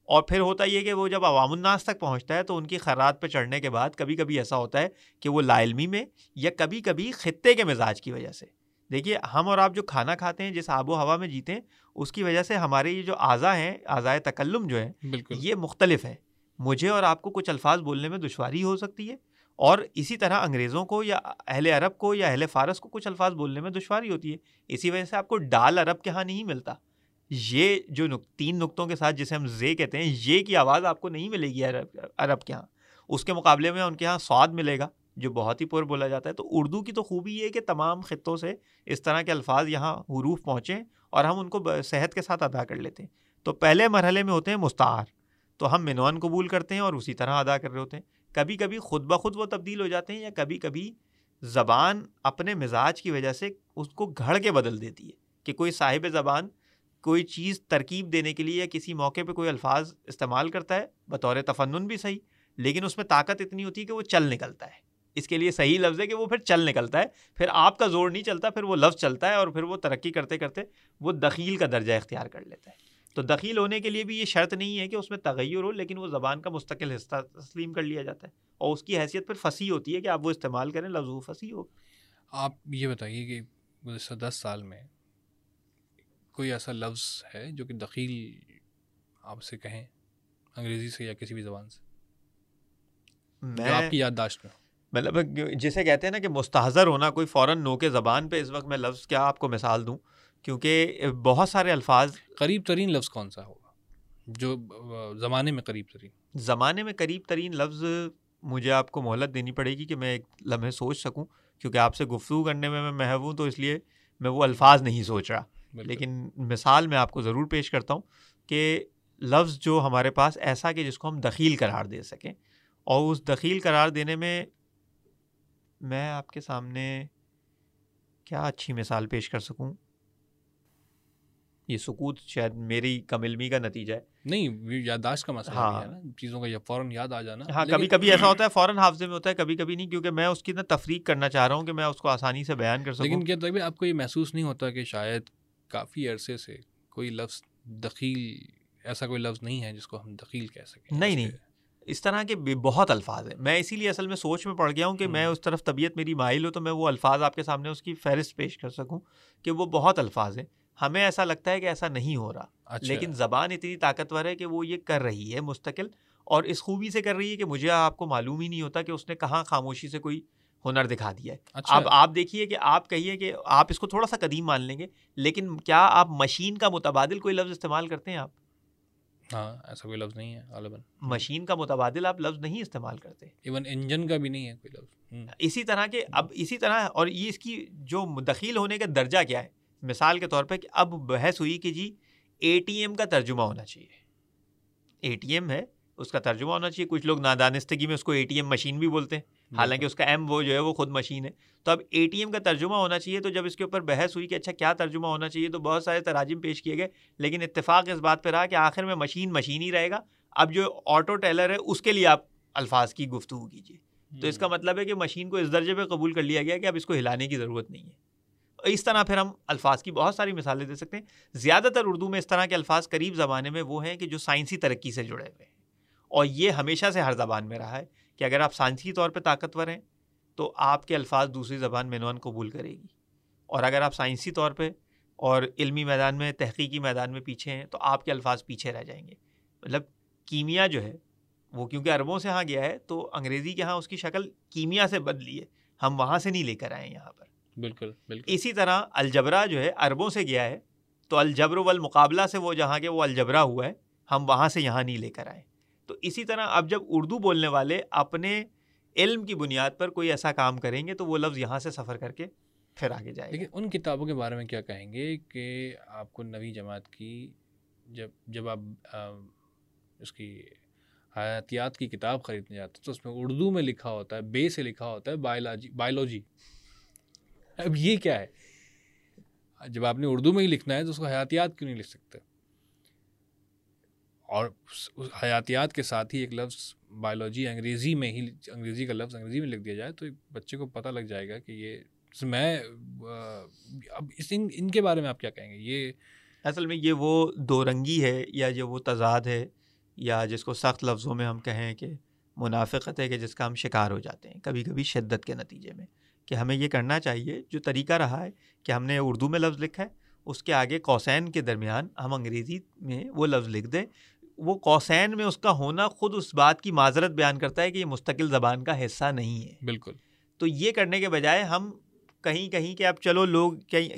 اور پھر ہوتا یہ کہ وہ جب عوام الناس تک پہنچتا ہے تو ان کی خیرات پہ چڑھنے کے بعد کبھی کبھی ایسا ہوتا ہے کہ وہ لا علمی میں یا کبھی کبھی خطے کے مزاج کی وجہ سے۔ دیکھیے ہم اور آپ جو کھانا کھاتے ہیں جس آب و ہوا میں جیتے ہیں اس کی وجہ سے ہمارے یہ جو اعضا ہیں اعضائے تکلم جو ہیں بالکل۔ یہ مختلف ہے مجھے اور آپ کو کچھ الفاظ بولنے میں دشواری ہو سکتی ہے اور اسی طرح انگریزوں کو یا اہل عرب کو یا اہل فارس کو کچھ الفاظ بولنے میں دشواری ہوتی ہے۔ اسی وجہ سے آپ کو ڈال عرب کے ہاں نہیں ملتا۔ یہ جو تین نقطوں کے ساتھ جسے ہم زے کہتے ہیں، یہ کی آواز آپ کو نہیں ملے گی عرب عرب کے ہاں۔ اس کے مقابلے میں ان کے یہاں سواد ملے گا، جو بہت ہی پر بولا جاتا ہے۔ تو اردو کی تو خوبی یہ ہے کہ تمام خطوں سے اس طرح کے الفاظ یہاں حروف پہنچیں اور ہم ان کو صحت کے ساتھ ادا کر لیتے ہیں۔ تو پہلے مرحلے میں ہوتے ہیں مستعار۔ تو ہم منوان قبول کرتے ہیں اور اسی طرح ادا کر رہے ہوتے ہیں۔ کبھی کبھی خود بخود وہ تبدیل ہو جاتے ہیں یا کبھی کبھی زبان اپنے مزاج کی وجہ سے اس کو گھڑ کے بدل دیتی ہے کہ کوئی صاحب زبان کوئی چیز ترکیب دینے کے لیے یا کسی موقع پہ کوئی الفاظ استعمال کرتا ہے، بطور تفنن بھی صحیح، لیکن اس میں طاقت اتنی ہوتی ہے کہ وہ چل نکلتا ہے۔ اس کے لیے صحیح لفظ ہے کہ وہ پھر چل نکلتا ہے، پھر آپ کا زور نہیں چلتا، پھر وہ لفظ چلتا ہے اور پھر وہ ترقی کرتے کرتے وہ دخیل کا درجہ اختیار کر لیتا ہے۔ تو دخیل ہونے کے لیے بھی یہ شرط نہیں ہے کہ اس میں تغیر ہو لیکن وہ زبان کا مستقل حصہ تسلیم کر لیا جاتا ہے۔ اور اس کی حیثیت پھر پھنسی ہوتی ہے کہ آپ وہ استعمال کریں لفظ پھنسی ہو۔ آپ یہ بتائیے کہ گزشتہ دس سال میں کوئی ایسا لفظ ہے جو کہ دخیل آپ سے کہیں انگریزی سے یا کسی بھی زبان سے؟ میں آپ کی یادداشت میں مطلب جسے کہتے ہیں نا کہ مستحضر ہونا کوئی فوراً نو کے زبان پہ اس وقت میں لفظ کیا آپ کو مثال دوں؟ کیونکہ بہت سارے الفاظ قریب ترین لفظ کون سا ہوگا؟ جو زمانے میں قریب ترین۔ زمانے میں قریب ترین لفظ مجھے آپ کو مہلت دینی پڑے گی کہ میں ایک لمحے سوچ سکوں کیونکہ آپ سے گفتگو کرنے میں میں محو ہوں تو اس لیے میں وہ الفاظ نہیں سوچ رہا۔ لیکن مثال میں آپ کو ضرور پیش کرتا ہوں کہ لفظ جو ہمارے پاس ایسا کہ جس کو ہم دخیل قرار دے سکیں۔ اور اس دخیل قرار دینے میں میں آپ کے سامنے کیا اچھی مثال پیش کر سکوں؟ یہ سکوت شاید میری کم علمی کا نتیجہ ہے۔ نہیں یادداشت کا مسئلہ ہاں ہے نا۔ چیزوں کا فوراً یاد آ جانا۔ ہاں کبھی کبھی ایسا ہوتا ہے فوراً حافظے میں ہوتا ہے کبھی کبھی نہیں کیونکہ میں اس کی نا تفریق کرنا چاہ رہا ہوں کہ میں اس کو آسانی سے بیان کر سکوں۔ لیکن کیا تبھی آپ کو یہ محسوس نہیں ہوتا کہ شاید کافی عرصے سے کوئی لفظ دخیل ایسا کوئی لفظ نہیں ہے جس کو ہم دخیل کہہ سکیں؟ نہیں نہیں۔ اس طرح کے بہت الفاظ ہیں۔ میں اسی لیے اصل میں سوچ میں پڑ گیا ہوں کہ میں اس طرف طبیعت میری مائل ہو تو میں وہ الفاظ آپ کے سامنے اس کی فہرست پیش کر سکوں کہ وہ بہت الفاظ ہیں۔ ہمیں ایسا لگتا ہے کہ ایسا نہیں ہو رہا۔ اچھا۔ لیکن زبان اتنی طاقتور ہے کہ وہ یہ کر رہی ہے مستقل اور اس خوبی سے کر رہی ہے کہ مجھے آپ کو معلوم ہی نہیں ہوتا کہ اس نے کہاں خاموشی سے کوئی ہنر دکھا دیا ہے۔ اچھا۔ اب آپ دیکھیے کہ آپ کہیے کہ آپ اس کو تھوڑا سا قدیم مان لیں گے لیکن کیا آپ مشین کا متبادل کوئی لفظ استعمال کرتے ہیں آپ؟ ہاں ایسا کوئی لفظ نہیں ہے مشین کا متبادل آپ لفظ نہیں استعمال کرتے۔ ایون انجن کا بھی نہیں ہے کوئی لفظ۔ اسی طرح کے اب اسی طرح اور یہ اس کی جو دخیل ہونے کا درجہ کیا ہے؟ مثال کے طور پہ کہ اب بحث ہوئی کہ جی اے ٹی ایم کا ترجمہ ہونا چاہیے۔ اے ٹی ایم ہے اس کا ترجمہ ہونا چاہیے۔ کچھ لوگ نادانستگی میں اس کو اے ٹی ایم مشین بھی بولتے ہیں۔ حالانکہ اس کا ایم وہ جو ہے وہ خود مشین ہے۔ تو اب اے ٹی ایم کا ترجمہ ہونا چاہیے تو جب اس کے اوپر بحث ہوئی کہ اچھا کیا ترجمہ ہونا چاہیے تو بہت سارے تراجم پیش کیے گئے۔ لیکن اتفاق اس بات پہ رہا کہ آخر میں مشین مشین ہی رہے گا۔ اب جو آٹو ٹیلر ہے اس کے لیے آپ الفاظ کی گفتگو کیجیے۔ تو اس کا مطلب ہے کہ مشین کو اس درجے پہ قبول کر لیا گیا کہ اب اس کو ہلانے کی ضرورت نہیں ہے۔ اس طرح پھر ہم الفاظ کی بہت ساری مثالیں دے سکتے ہیں۔ زیادہ تر اردو میں اس طرح کے الفاظ قریب زمانے میں وہ ہیں کہ جو سائنسی ترقی سے جڑے ہوئے ہیں۔ اور یہ ہمیشہ سے ہر زبان میں رہا ہے کہ اگر آپ سائنسی طور پہ طاقتور ہیں تو آپ کے الفاظ دوسری زبان مینوان قبول کرے گی۔ اور اگر آپ سائنسی طور پہ اور علمی میدان میں، تحقیقی میدان میں پیچھے ہیں تو آپ کے الفاظ پیچھے رہ جائیں گے۔ مطلب کیمیا جو ہے، وہ کیونکہ عربوں سے ہاں گیا ہے تو انگریزی کے ہاں اس کی شکل کیمیا سے بدلی ہے۔ ہم وہاں سے نہیں لے کر آئے یہاں پر۔ بالکل بالکل۔ اسی طرح الجبرا جو ہے عربوں سے گیا ہے تو الجبر والمقابلہ سے وہ جہاں کے وہ الجبرا ہوا ہے ہم وہاں سے یہاں نہیں لے کر آئے۔ تو اسی طرح اب جب اردو بولنے والے اپنے علم کی بنیاد پر کوئی ایسا کام کریں گے تو وہ لفظ یہاں سے سفر کر کے پھر آگے جائے لیکن ان کتابوں کے بارے میں کیا کہیں گے کہ آپ کو نوی جماعت کی جب جب آپ اس کی حیاتیات کی کتاب خریدنے جاتے تو اس میں اردو میں لکھا ہوتا ہے بے سے لکھا ہوتا ہے بایولوجی بایولوجی اب یہ کیا ہے؟ جب آپ نے اردو میں ہی لکھنا ہے تو اس کو حیاتیات کیوں نہیں لکھ سکتے؟ اور حیاتیات کے ساتھ ہی ایک لفظ بایولوجی انگریزی میں ہی، انگریزی کا لفظ انگریزی میں لکھ دیا جائے تو بچے کو پتہ لگ جائے گا کہ یہ میں، اب اس، ان ان کے بارے میں آپ کیا کہیں گے؟ یہ اصل میں یہ وہ دو رنگی ہے یا جو وہ تضاد ہے یا جس کو سخت لفظوں میں ہم کہیں کہ منافقت ہے کہ جس کا ہم شکار ہو جاتے ہیں، کبھی کبھی شدت کے نتیجے میں۔ کہ ہمیں یہ کرنا چاہیے جو طریقہ رہا ہے کہ ہم نے اردو میں لفظ لکھا ہے اس کے آگے کوسین کے درمیان ہم انگریزی میں وہ لفظ لکھ دیں۔ وہ کوسین میں اس کا ہونا خود اس بات کی معذرت بیان کرتا ہے کہ یہ مستقل زبان کا حصہ نہیں ہے۔ بالکل۔ تو یہ کرنے کے بجائے ہم کہیں کہیں کہ اب چلو لوگ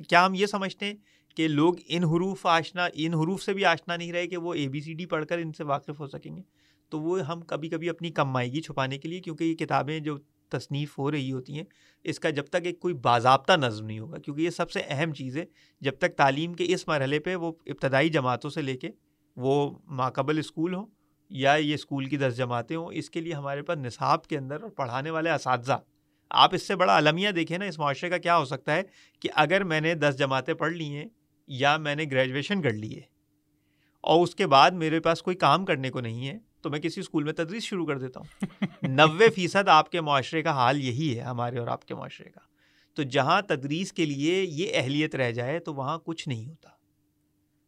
کیا ہم یہ سمجھتے ہیں کہ لوگ ان حروف آشنا ان حروف سے بھی آشنا نہیں رہے کہ وہ اے بی سی ڈی پڑھ کر ان سے واقف ہو سکیں گے۔ تو وہ ہم کبھی کبھی اپنی کمائیگی چھپانے کے لیے کیونکہ یہ کتابیں جو تصنیف ہو رہی ہوتی ہیں، اس کا جب تک ایک کوئی باضابطہ نظم نہیں ہوگا، کیونکہ یہ سب سے اہم چیز ہے، جب تک تعلیم کے اس مرحلے پہ وہ ابتدائی جماعتوں سے لے کے وہ ماقبل اسکول ہوں یا یہ اسکول کی دس جماعتیں ہوں، اس کے لیے ہمارے پاس نصاب کے اندر اور پڑھانے والے اساتذہ۔ آپ اس سے بڑا المیہ دیکھیں نا، اس معاشرے کا کیا ہو سکتا ہے کہ اگر میں نے دس جماعتیں پڑھ لی ہیں یا میں نے گریجویشن کر لی ہے اور اس کے بعد میرے پاس کوئی کام کرنے کو نہیں ہے تو میں کسی اسکول میں تدریس شروع کر دیتا ہوں۔ نوے فیصد آپ کے معاشرے کا حال یہی ہے، ہمارے اور آپ کے معاشرے کا۔ تو جہاں تدریس کے لیے یہ اہلیت رہ جائے تو وہاں کچھ نہیں ہوتا۔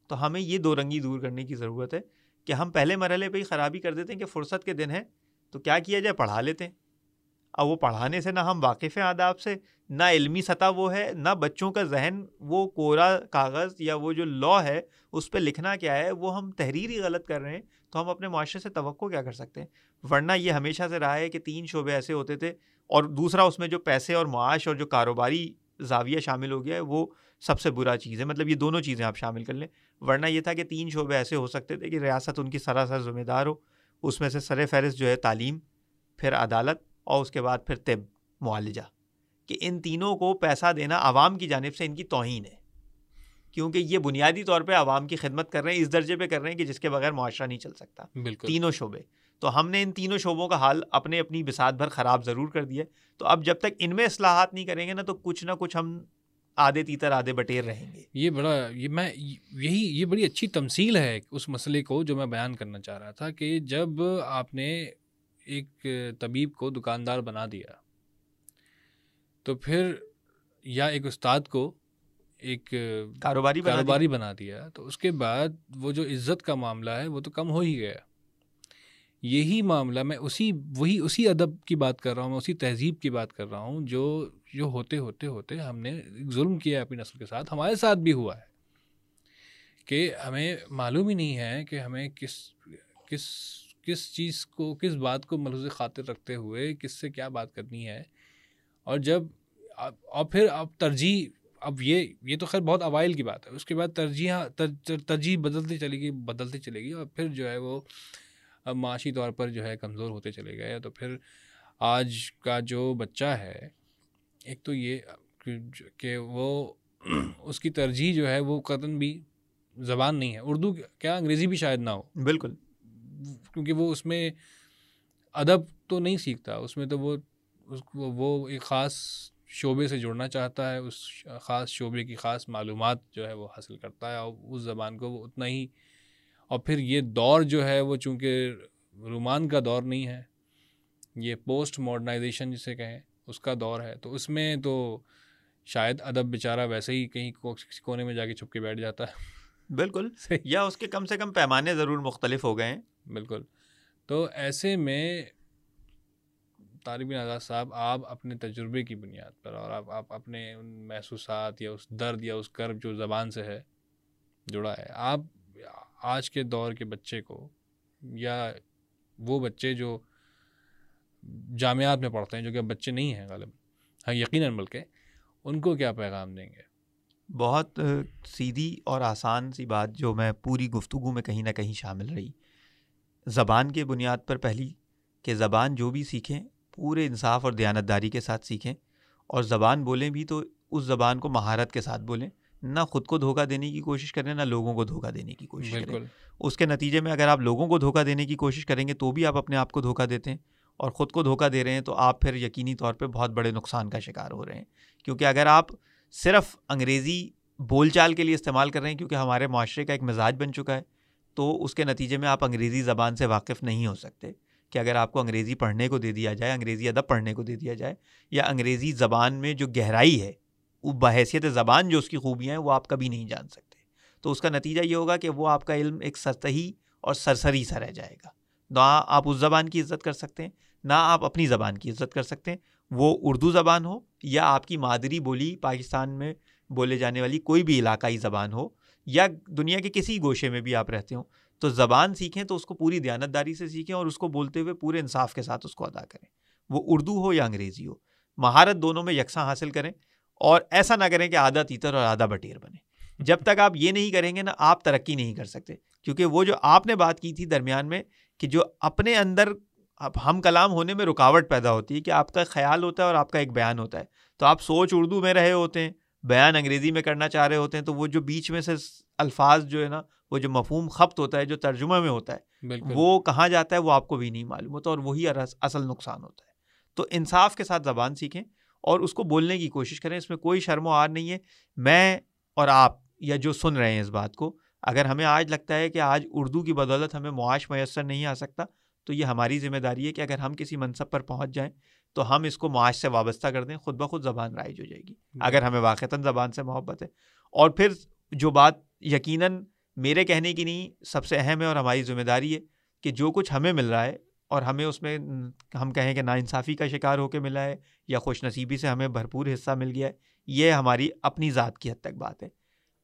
تو ہمیں یہ دو رنگی دور کرنے کی ضرورت ہے کہ ہم پہلے مرحلے پہ ہی خرابی کر دیتے ہیں کہ فرصت کے دن ہیں تو کیا کیا جائے؟ پڑھا لیتے ہیں۔ اب وہ پڑھانے سے نہ ہم واقف ہیں آداب سے، نہ علمی سطح وہ ہے، نہ بچوں کا ذہن، وہ کورا کاغذ یا وہ جو لا ہے، اس پہ لکھنا کیا ہے، وہ ہم تحریر ہی غلط کر رہے ہیں، تو ہم اپنے معاشرے سے توقع کیا کر سکتے ہیں؟ ورنہ یہ ہمیشہ سے رہا ہے کہ تین شعبے ایسے ہوتے تھے اور دوسرا اس میں جو پیسے اور معاش اور جو کاروباری زاویہ شامل ہو گیا ہے، وہ سب سے برا چیز ہے۔ مطلب یہ دونوں چیزیں آپ شامل کر لیں۔ ورنہ یہ تھا کہ تین شعبے ایسے ہو سکتے تھے کہ ریاست ان کی سراسر ذمہ دار ہو، اس میں سے سر فہرست جو ہے تعلیم، پھر عدالت اور اس کے بعد پھر طب معالجہ کہ ان تینوں کو پیسہ دینا عوام کی جانب سے ان کی توہین ہے۔ کیونکہ یہ بنیادی طور پہ عوام کی خدمت کر رہے ہیں اس درجے پہ کر رہے ہیں کہ جس کے بغیر معاشرہ نہیں چل سکتا۔ بالکل۔ تینوں شعبے۔ تو ہم نے ان تینوں شعبوں کا حال اپنے اپنی بسات بھر خراب ضرور کر دیا تو اب جب تک ان میں اصلاحات نہیں کریں گے نا تو کچھ نہ کچھ ہم آدھے تیتر آدھے بٹیر رہیں گے۔ یہ بڑا یہ میں یہی یہ بڑی اچھی تمثیل ہے اس مسئلے کو جو میں بیان کرنا چاہ رہا تھا کہ جب آپ نے ایک طبیب کو دکاندار بنا دیا۔ تو پھر یا ایک استاد کو ایک کاروباری کاروباری بنا دیا۔ تو اس کے بعد وہ جو عزت کا معاملہ ہے وہ تو کم ہو ہی گیا۔ یہی معاملہ میں اسی وہی اسی ادب کی بات کر رہا ہوں میں اسی تہذیب کی بات کر رہا ہوں جو جو ہوتے ہوتے ہوتے ہم نے ظلم کیا اپنی نسل کے ساتھ۔ ہمارے ساتھ بھی ہوا ہے کہ ہمیں معلوم ہی نہیں ہے کہ ہمیں کس کس کس چیز کو، کس بات کو ملحوظ خاطر رکھتے ہوئے کس سے کیا بات کرنی ہے۔ اور جب اور پھر اب ترجیح، اب یہ یہ تو خیر بہت اوائل کی بات ہے۔ اس کے بعد ترجیح ترجیح بدلتی چلے گی، بدلتی چلے گی اور پھر جو ہے وہ معاشی طور پر جو ہے کمزور ہوتے چلے گئے۔ تو پھر آج کا جو بچہ ہے، ایک تو یہ کہ وہ اس کی ترجیح جو ہے وہ قطن بھی زبان نہیں ہے، اردو کیا انگریزی بھی شاید نہ ہو۔ بالکل۔ کیونکہ وہ اس میں ادب تو نہیں سیکھتا، اس میں تو وہ، اس کو، وہ ایک خاص شعبے سے جڑنا چاہتا ہے، اس خاص شعبے کی خاص معلومات جو ہے وہ حاصل کرتا ہے، اور اس زبان کو وہ اتنا ہی، اور پھر یہ دور جو ہے وہ چونکہ رومان کا دور نہیں ہے، یہ پوسٹ ماڈرنائزیشن جسے کہیں، اس کا دور ہے۔ تو اس میں تو شاید ادب بیچارہ ویسے ہی کہیں کونے میں جا کے چھپ کے بیٹھ جاتا ہے۔ بالکل یا اس کے کم سے کم پیمانے ضرور مختلف ہو گئے ہیں۔ بالکل۔ تو ایسے میں طالب آزاد صاحب آپ اپنے تجربے کی بنیاد پر اور آپ آپ اپنے ان محسوسات یا اس درد یا اس کرب جو زبان سے ہے جڑا ہے آپ آج کے دور کے بچے کو یا وہ بچے جو جامعات میں پڑھتے ہیں جو کہ بچے نہیں ہیں غالب ہاں یقیناً بلکہ ان کو کیا پیغام دیں گے؟ بہت سیدھی اور آسان سی بات جو میں پوری گفتگو میں کہیں نہ کہیں شامل رہی۔ زبان کے بنیاد پر پہلی کہ زبان جو بھی سیکھیں پورے انصاف اور دیانتداری کے ساتھ سیکھیں۔ اور زبان بولیں بھی تو اس زبان کو مہارت کے ساتھ بولیں۔ نہ خود کو دھوکہ دینے کی کوشش کریں نہ لوگوں کو دھوکہ دینے کی کوشش کریں۔ اس کے نتیجے میں اگر آپ لوگوں کو دھوکہ دینے کی کوشش کریں گے تو بھی آپ اپنے آپ کو دھوکہ دیتے ہیں۔ اور خود کو دھوکہ دے رہے ہیں تو آپ پھر یقینی طور پہ بہت بڑے نقصان کا شکار ہو رہے ہیں۔ کیونکہ اگر آپ صرف انگریزی بول چال کے لیے استعمال کر رہے ہیں کیونکہ ہمارے معاشرے کا ایک مزاج بن چکا ہے، تو اس کے نتیجے میں آپ انگریزی زبان سے واقف نہیں ہو سکتے کہ اگر آپ کو انگریزی پڑھنے کو دے دیا جائے، انگریزی ادب پڑھنے کو دے دیا جائے، یا انگریزی زبان میں جو گہرائی ہے، وہ بحیثیت زبان جو اس کی خوبیاں ہیں، وہ آپ کبھی نہیں جان سکتے۔ تو اس کا نتیجہ یہ ہوگا کہ وہ آپ کا علم ایک سطحی اور سرسری سا رہ جائے گا۔ نہ آپ اس زبان کی عزت کر سکتے ہیں، نہ آپ اپنی زبان کی عزت کر سکتے ہیں۔ وہ اردو زبان ہو یا آپ کی مادری بولی پاکستان میں بولے جانے والی کوئی بھی علاقائی زبان ہو یا دنیا کے کسی گوشے میں بھی آپ رہتے ہوں، تو زبان سیکھیں تو اس کو پوری دیانتداری سے سیکھیں اور اس کو بولتے ہوئے پورے انصاف کے ساتھ اس کو ادا کریں۔ وہ اردو ہو یا انگریزی ہو، مہارت دونوں میں یکساں حاصل کریں اور ایسا نہ کریں کہ آدھا تیتر اور آدھا بٹیر بنے۔ جب تک آپ یہ نہیں کریں گے نا آپ ترقی نہیں کر سکتے، کیونکہ وہ جو آپ نے بات کی تھی درمیان میں کہ جو اپنے اندر ہم کلام ہونے میں رکاوٹ پیدا ہوتی ہے کہ آپ کا خیال ہوتا ہے اور آپ کا ایک بیان ہوتا ہے۔ تو آپ سوچ اردو میں رہے ہوتے ہیں بیان انگریزی میں کرنا چاہ رہے ہوتے ہیں تو وہ جو بیچ میں سے الفاظ جو ہے نا وہ جو مفہوم خپت ہوتا ہے جو ترجمہ میں ہوتا ہے وہ کہاں جاتا ہے وہ آپ کو بھی نہیں معلوم ہوتا اور وہی اصل نقصان ہوتا ہے۔ تو انصاف کے ساتھ زبان سیکھیں اور اس کو بولنے کی کوشش کریں اس میں کوئی شرم و آر نہیں ہے۔ میں اور آپ یا جو سن رہے ہیں اس بات کو اگر ہمیں آج لگتا ہے کہ آج اردو کی بدولت ہمیں معاش میسر نہیں آ سکتا تو یہ ہماری ذمہ داری ہے کہ اگر ہم کسی منصب پر پہنچ جائیں تو ہم اس کو معاش سے وابستہ کر دیں خود بخود زبان رائج ہو جائے گی۔ اگر ہمیں واقعتاً زبان سے محبت ہے۔ اور پھر جو بات یقیناً میرے کہنے کی نہیں سب سے اہم ہے اور ہماری ذمہ داری ہے کہ جو کچھ ہمیں مل رہا ہے اور ہمیں اس میں ہم کہیں کہ ناانصافی کا شکار ہو کے ملا ہے یا خوش نصیبی سے ہمیں بھرپور حصہ مل گیا ہے یہ ہماری اپنی ذات کی حد تک بات ہے۔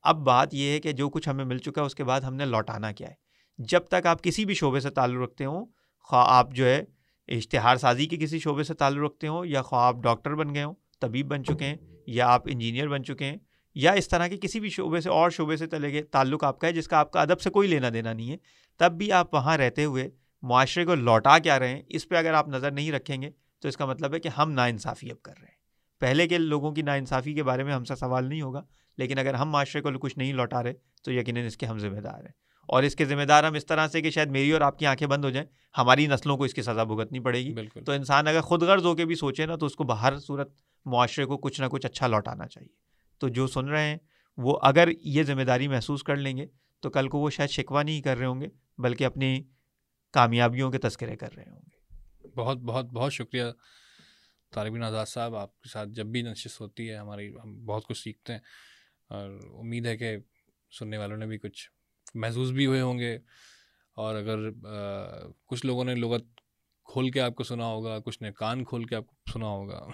اب بات یہ ہے کہ جو کچھ ہمیں مل چکا ہے اس کے بعد ہم نے لوٹانا کیا ہے۔ جب تک آپ کسی بھی شعبے سے تعلق رکھتے ہوں خواہ آپ جو ہے اشتہار سازی کے کسی شعبے سے تعلق رکھتے ہوں یا خواہ آپ ڈاکٹر بن گئے ہوں، طبیب بن چکے ہیں یا آپ انجینئر بن چکے ہیں یا اس طرح کے کسی بھی شعبے سے اور شعبے سے چلے گئے تعلق آپ کا ہے جس کا آپ کا ادب سے کوئی لینا دینا نہیں ہے، تب بھی آپ وہاں رہتے ہوئے معاشرے کو لوٹا کے آ رہے ہیں، اس پہ اگر آپ نظر نہیں رکھیں گے تو اس کا مطلب ہے کہ ہم نا انصافی اب کر رہے ہیں۔ پہلے کے لوگوں کی نا انصافی کے بارے میں ہم سے سوال نہیں ہوگا، لیکن اگر ہم معاشرے کو کچھ نہیں لوٹا رہے تو یقیناً اس کے ہم ذمہ دار ہیں۔ اور اس کے ذمہ دار ہم اس طرح سے کہ شاید میری اور آپ کی آنکھیں بند ہو جائیں ہماری نسلوں کو اس کی سزا بھگتنی پڑے گی۔ بالکل۔ تو انسان اگر خود غرض ہو کے بھی سوچے نا تو اس کو باہر صورت معاشرے کو کچھ نہ کچھ اچھا لوٹانا چاہیے۔ تو جو سن رہے ہیں وہ اگر یہ ذمہ داری محسوس کر لیں گے تو کل کو وہ شاید شکوہ نہیں کر رہے ہوں گے بلکہ اپنی کامیابیوں کے تذکرے کر رہے ہوں گے۔ بہت بہت بہت شکریہ طالب آزاد صاحب۔ آپ کے ساتھ جب بھی نشست ہوتی ہے ہماری ہم بہت کچھ سیکھتے ہیں اور امید ہے کہ سننے والوں نے بھی کچھ محسوس بھی ہوئے ہوں گے۔ اور اگر کچھ لوگوں نے لغت کھول کے آپ کو سنا ہوگا کچھ نے کان کھول کے آپ کو سنا ہوگا۔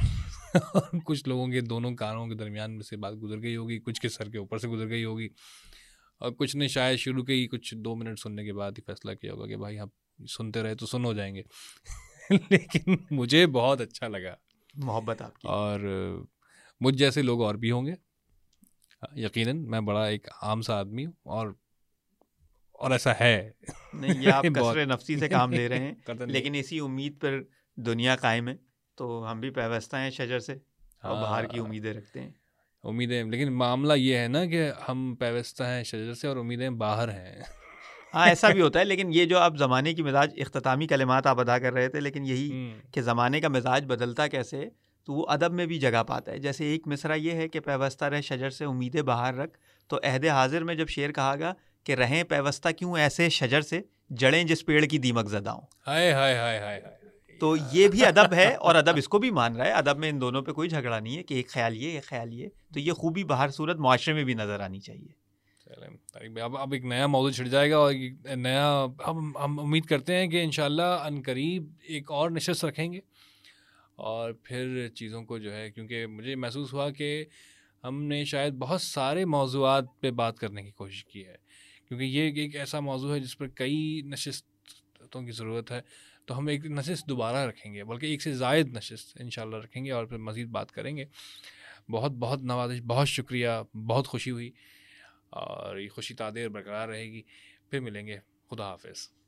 کچھ لوگوں کے دونوں کانوں کے درمیان میں سے بات گزر گئی ہوگی کچھ کے سر کے اوپر سے گزر گئی ہوگی۔ اور کچھ نے شاید شروع کے ہی کچھ دو منٹ سننے کے بعد ہی فیصلہ کیا ہوگا کہ بھائی آپ سنتے رہے تو سن ہو جائیں گے۔ لیکن مجھے بہت اچھا لگا۔ محبت آپ کی۔ اور مجھ جیسے لوگ اور بھی ہوں گے۔ یقیناً میں بڑا ایک عام سا آدمی ہوں اور اور ایسا ہے۔ نہیں آپ کثر نفسی سے کام لے رہے ہیں لیکن اسی امید پر دنیا قائم ہے۔ تو ہم بھی پیوستہ ہیں شجر سے اور باہر کی امیدیں رکھتے ہیں۔ امیدیں لیکن معاملہ یہ ہے نا کہ ہم پیوستہ ہیں شجر سے اور امیدیں باہر ہیں۔ ہاں ایسا بھی ہوتا ہے لیکن یہ جو آپ زمانے کی مزاج اختتامی کلمات آپ ادا کر رہے تھے لیکن یہی کہ زمانے کا مزاج بدلتا کیسے تو وہ ادب میں بھی جگہ پاتا ہے۔ جیسے ایک مصرع یہ ہے کہ پیوستہ رہے شجر سے امیدیں باہر رکھ۔ تو عہد حاضر میں جب شعر کہا گا کہ رہیں پیوستہ کیوں ایسے شجر سے جڑیں جس پیڑ کی دیمک زدہ ہوں۔ ہائے ہائے ہائے ہائے تو یہ بھی ادب ہے اور ادب اس کو بھی مان رہا ہے۔ ادب میں ان دونوں پہ کوئی جھگڑا نہیں ہے کہ ایک خیال یہ ایک خیال یہ۔ تو یہ خوبی باہر صورت معاشرے میں بھی نظر آنی چاہیے۔ اب اب ایک نیا موضوع چھڑ جائے گا اور نیا ہم ہم امید کرتے ہیں کہ انشاءاللہ ان قریب ایک اور نشست رکھیں گے۔ اور پھر چیزوں کو جو ہے کیونکہ مجھے محسوس ہوا کہ ہم نے شاید بہت سارے موضوعات پہ بات کرنے کی کوشش کی ہے۔ کیونکہ یہ ایک ایسا موضوع ہے جس پر کئی نشستوں کی ضرورت ہے، تو ہم ایک نشست دوبارہ رکھیں گے، بلکہ ایک سے زائد نشست ان شاء اللہ رکھیں گے اور پھر مزید بات کریں گے۔ بہت بہت نوازش، بہت شکریہ، بہت خوشی ہوئی اور یہ خوشی تعدیر برقرار رہے گی۔ پھر ملیں گے۔ خدا حافظ۔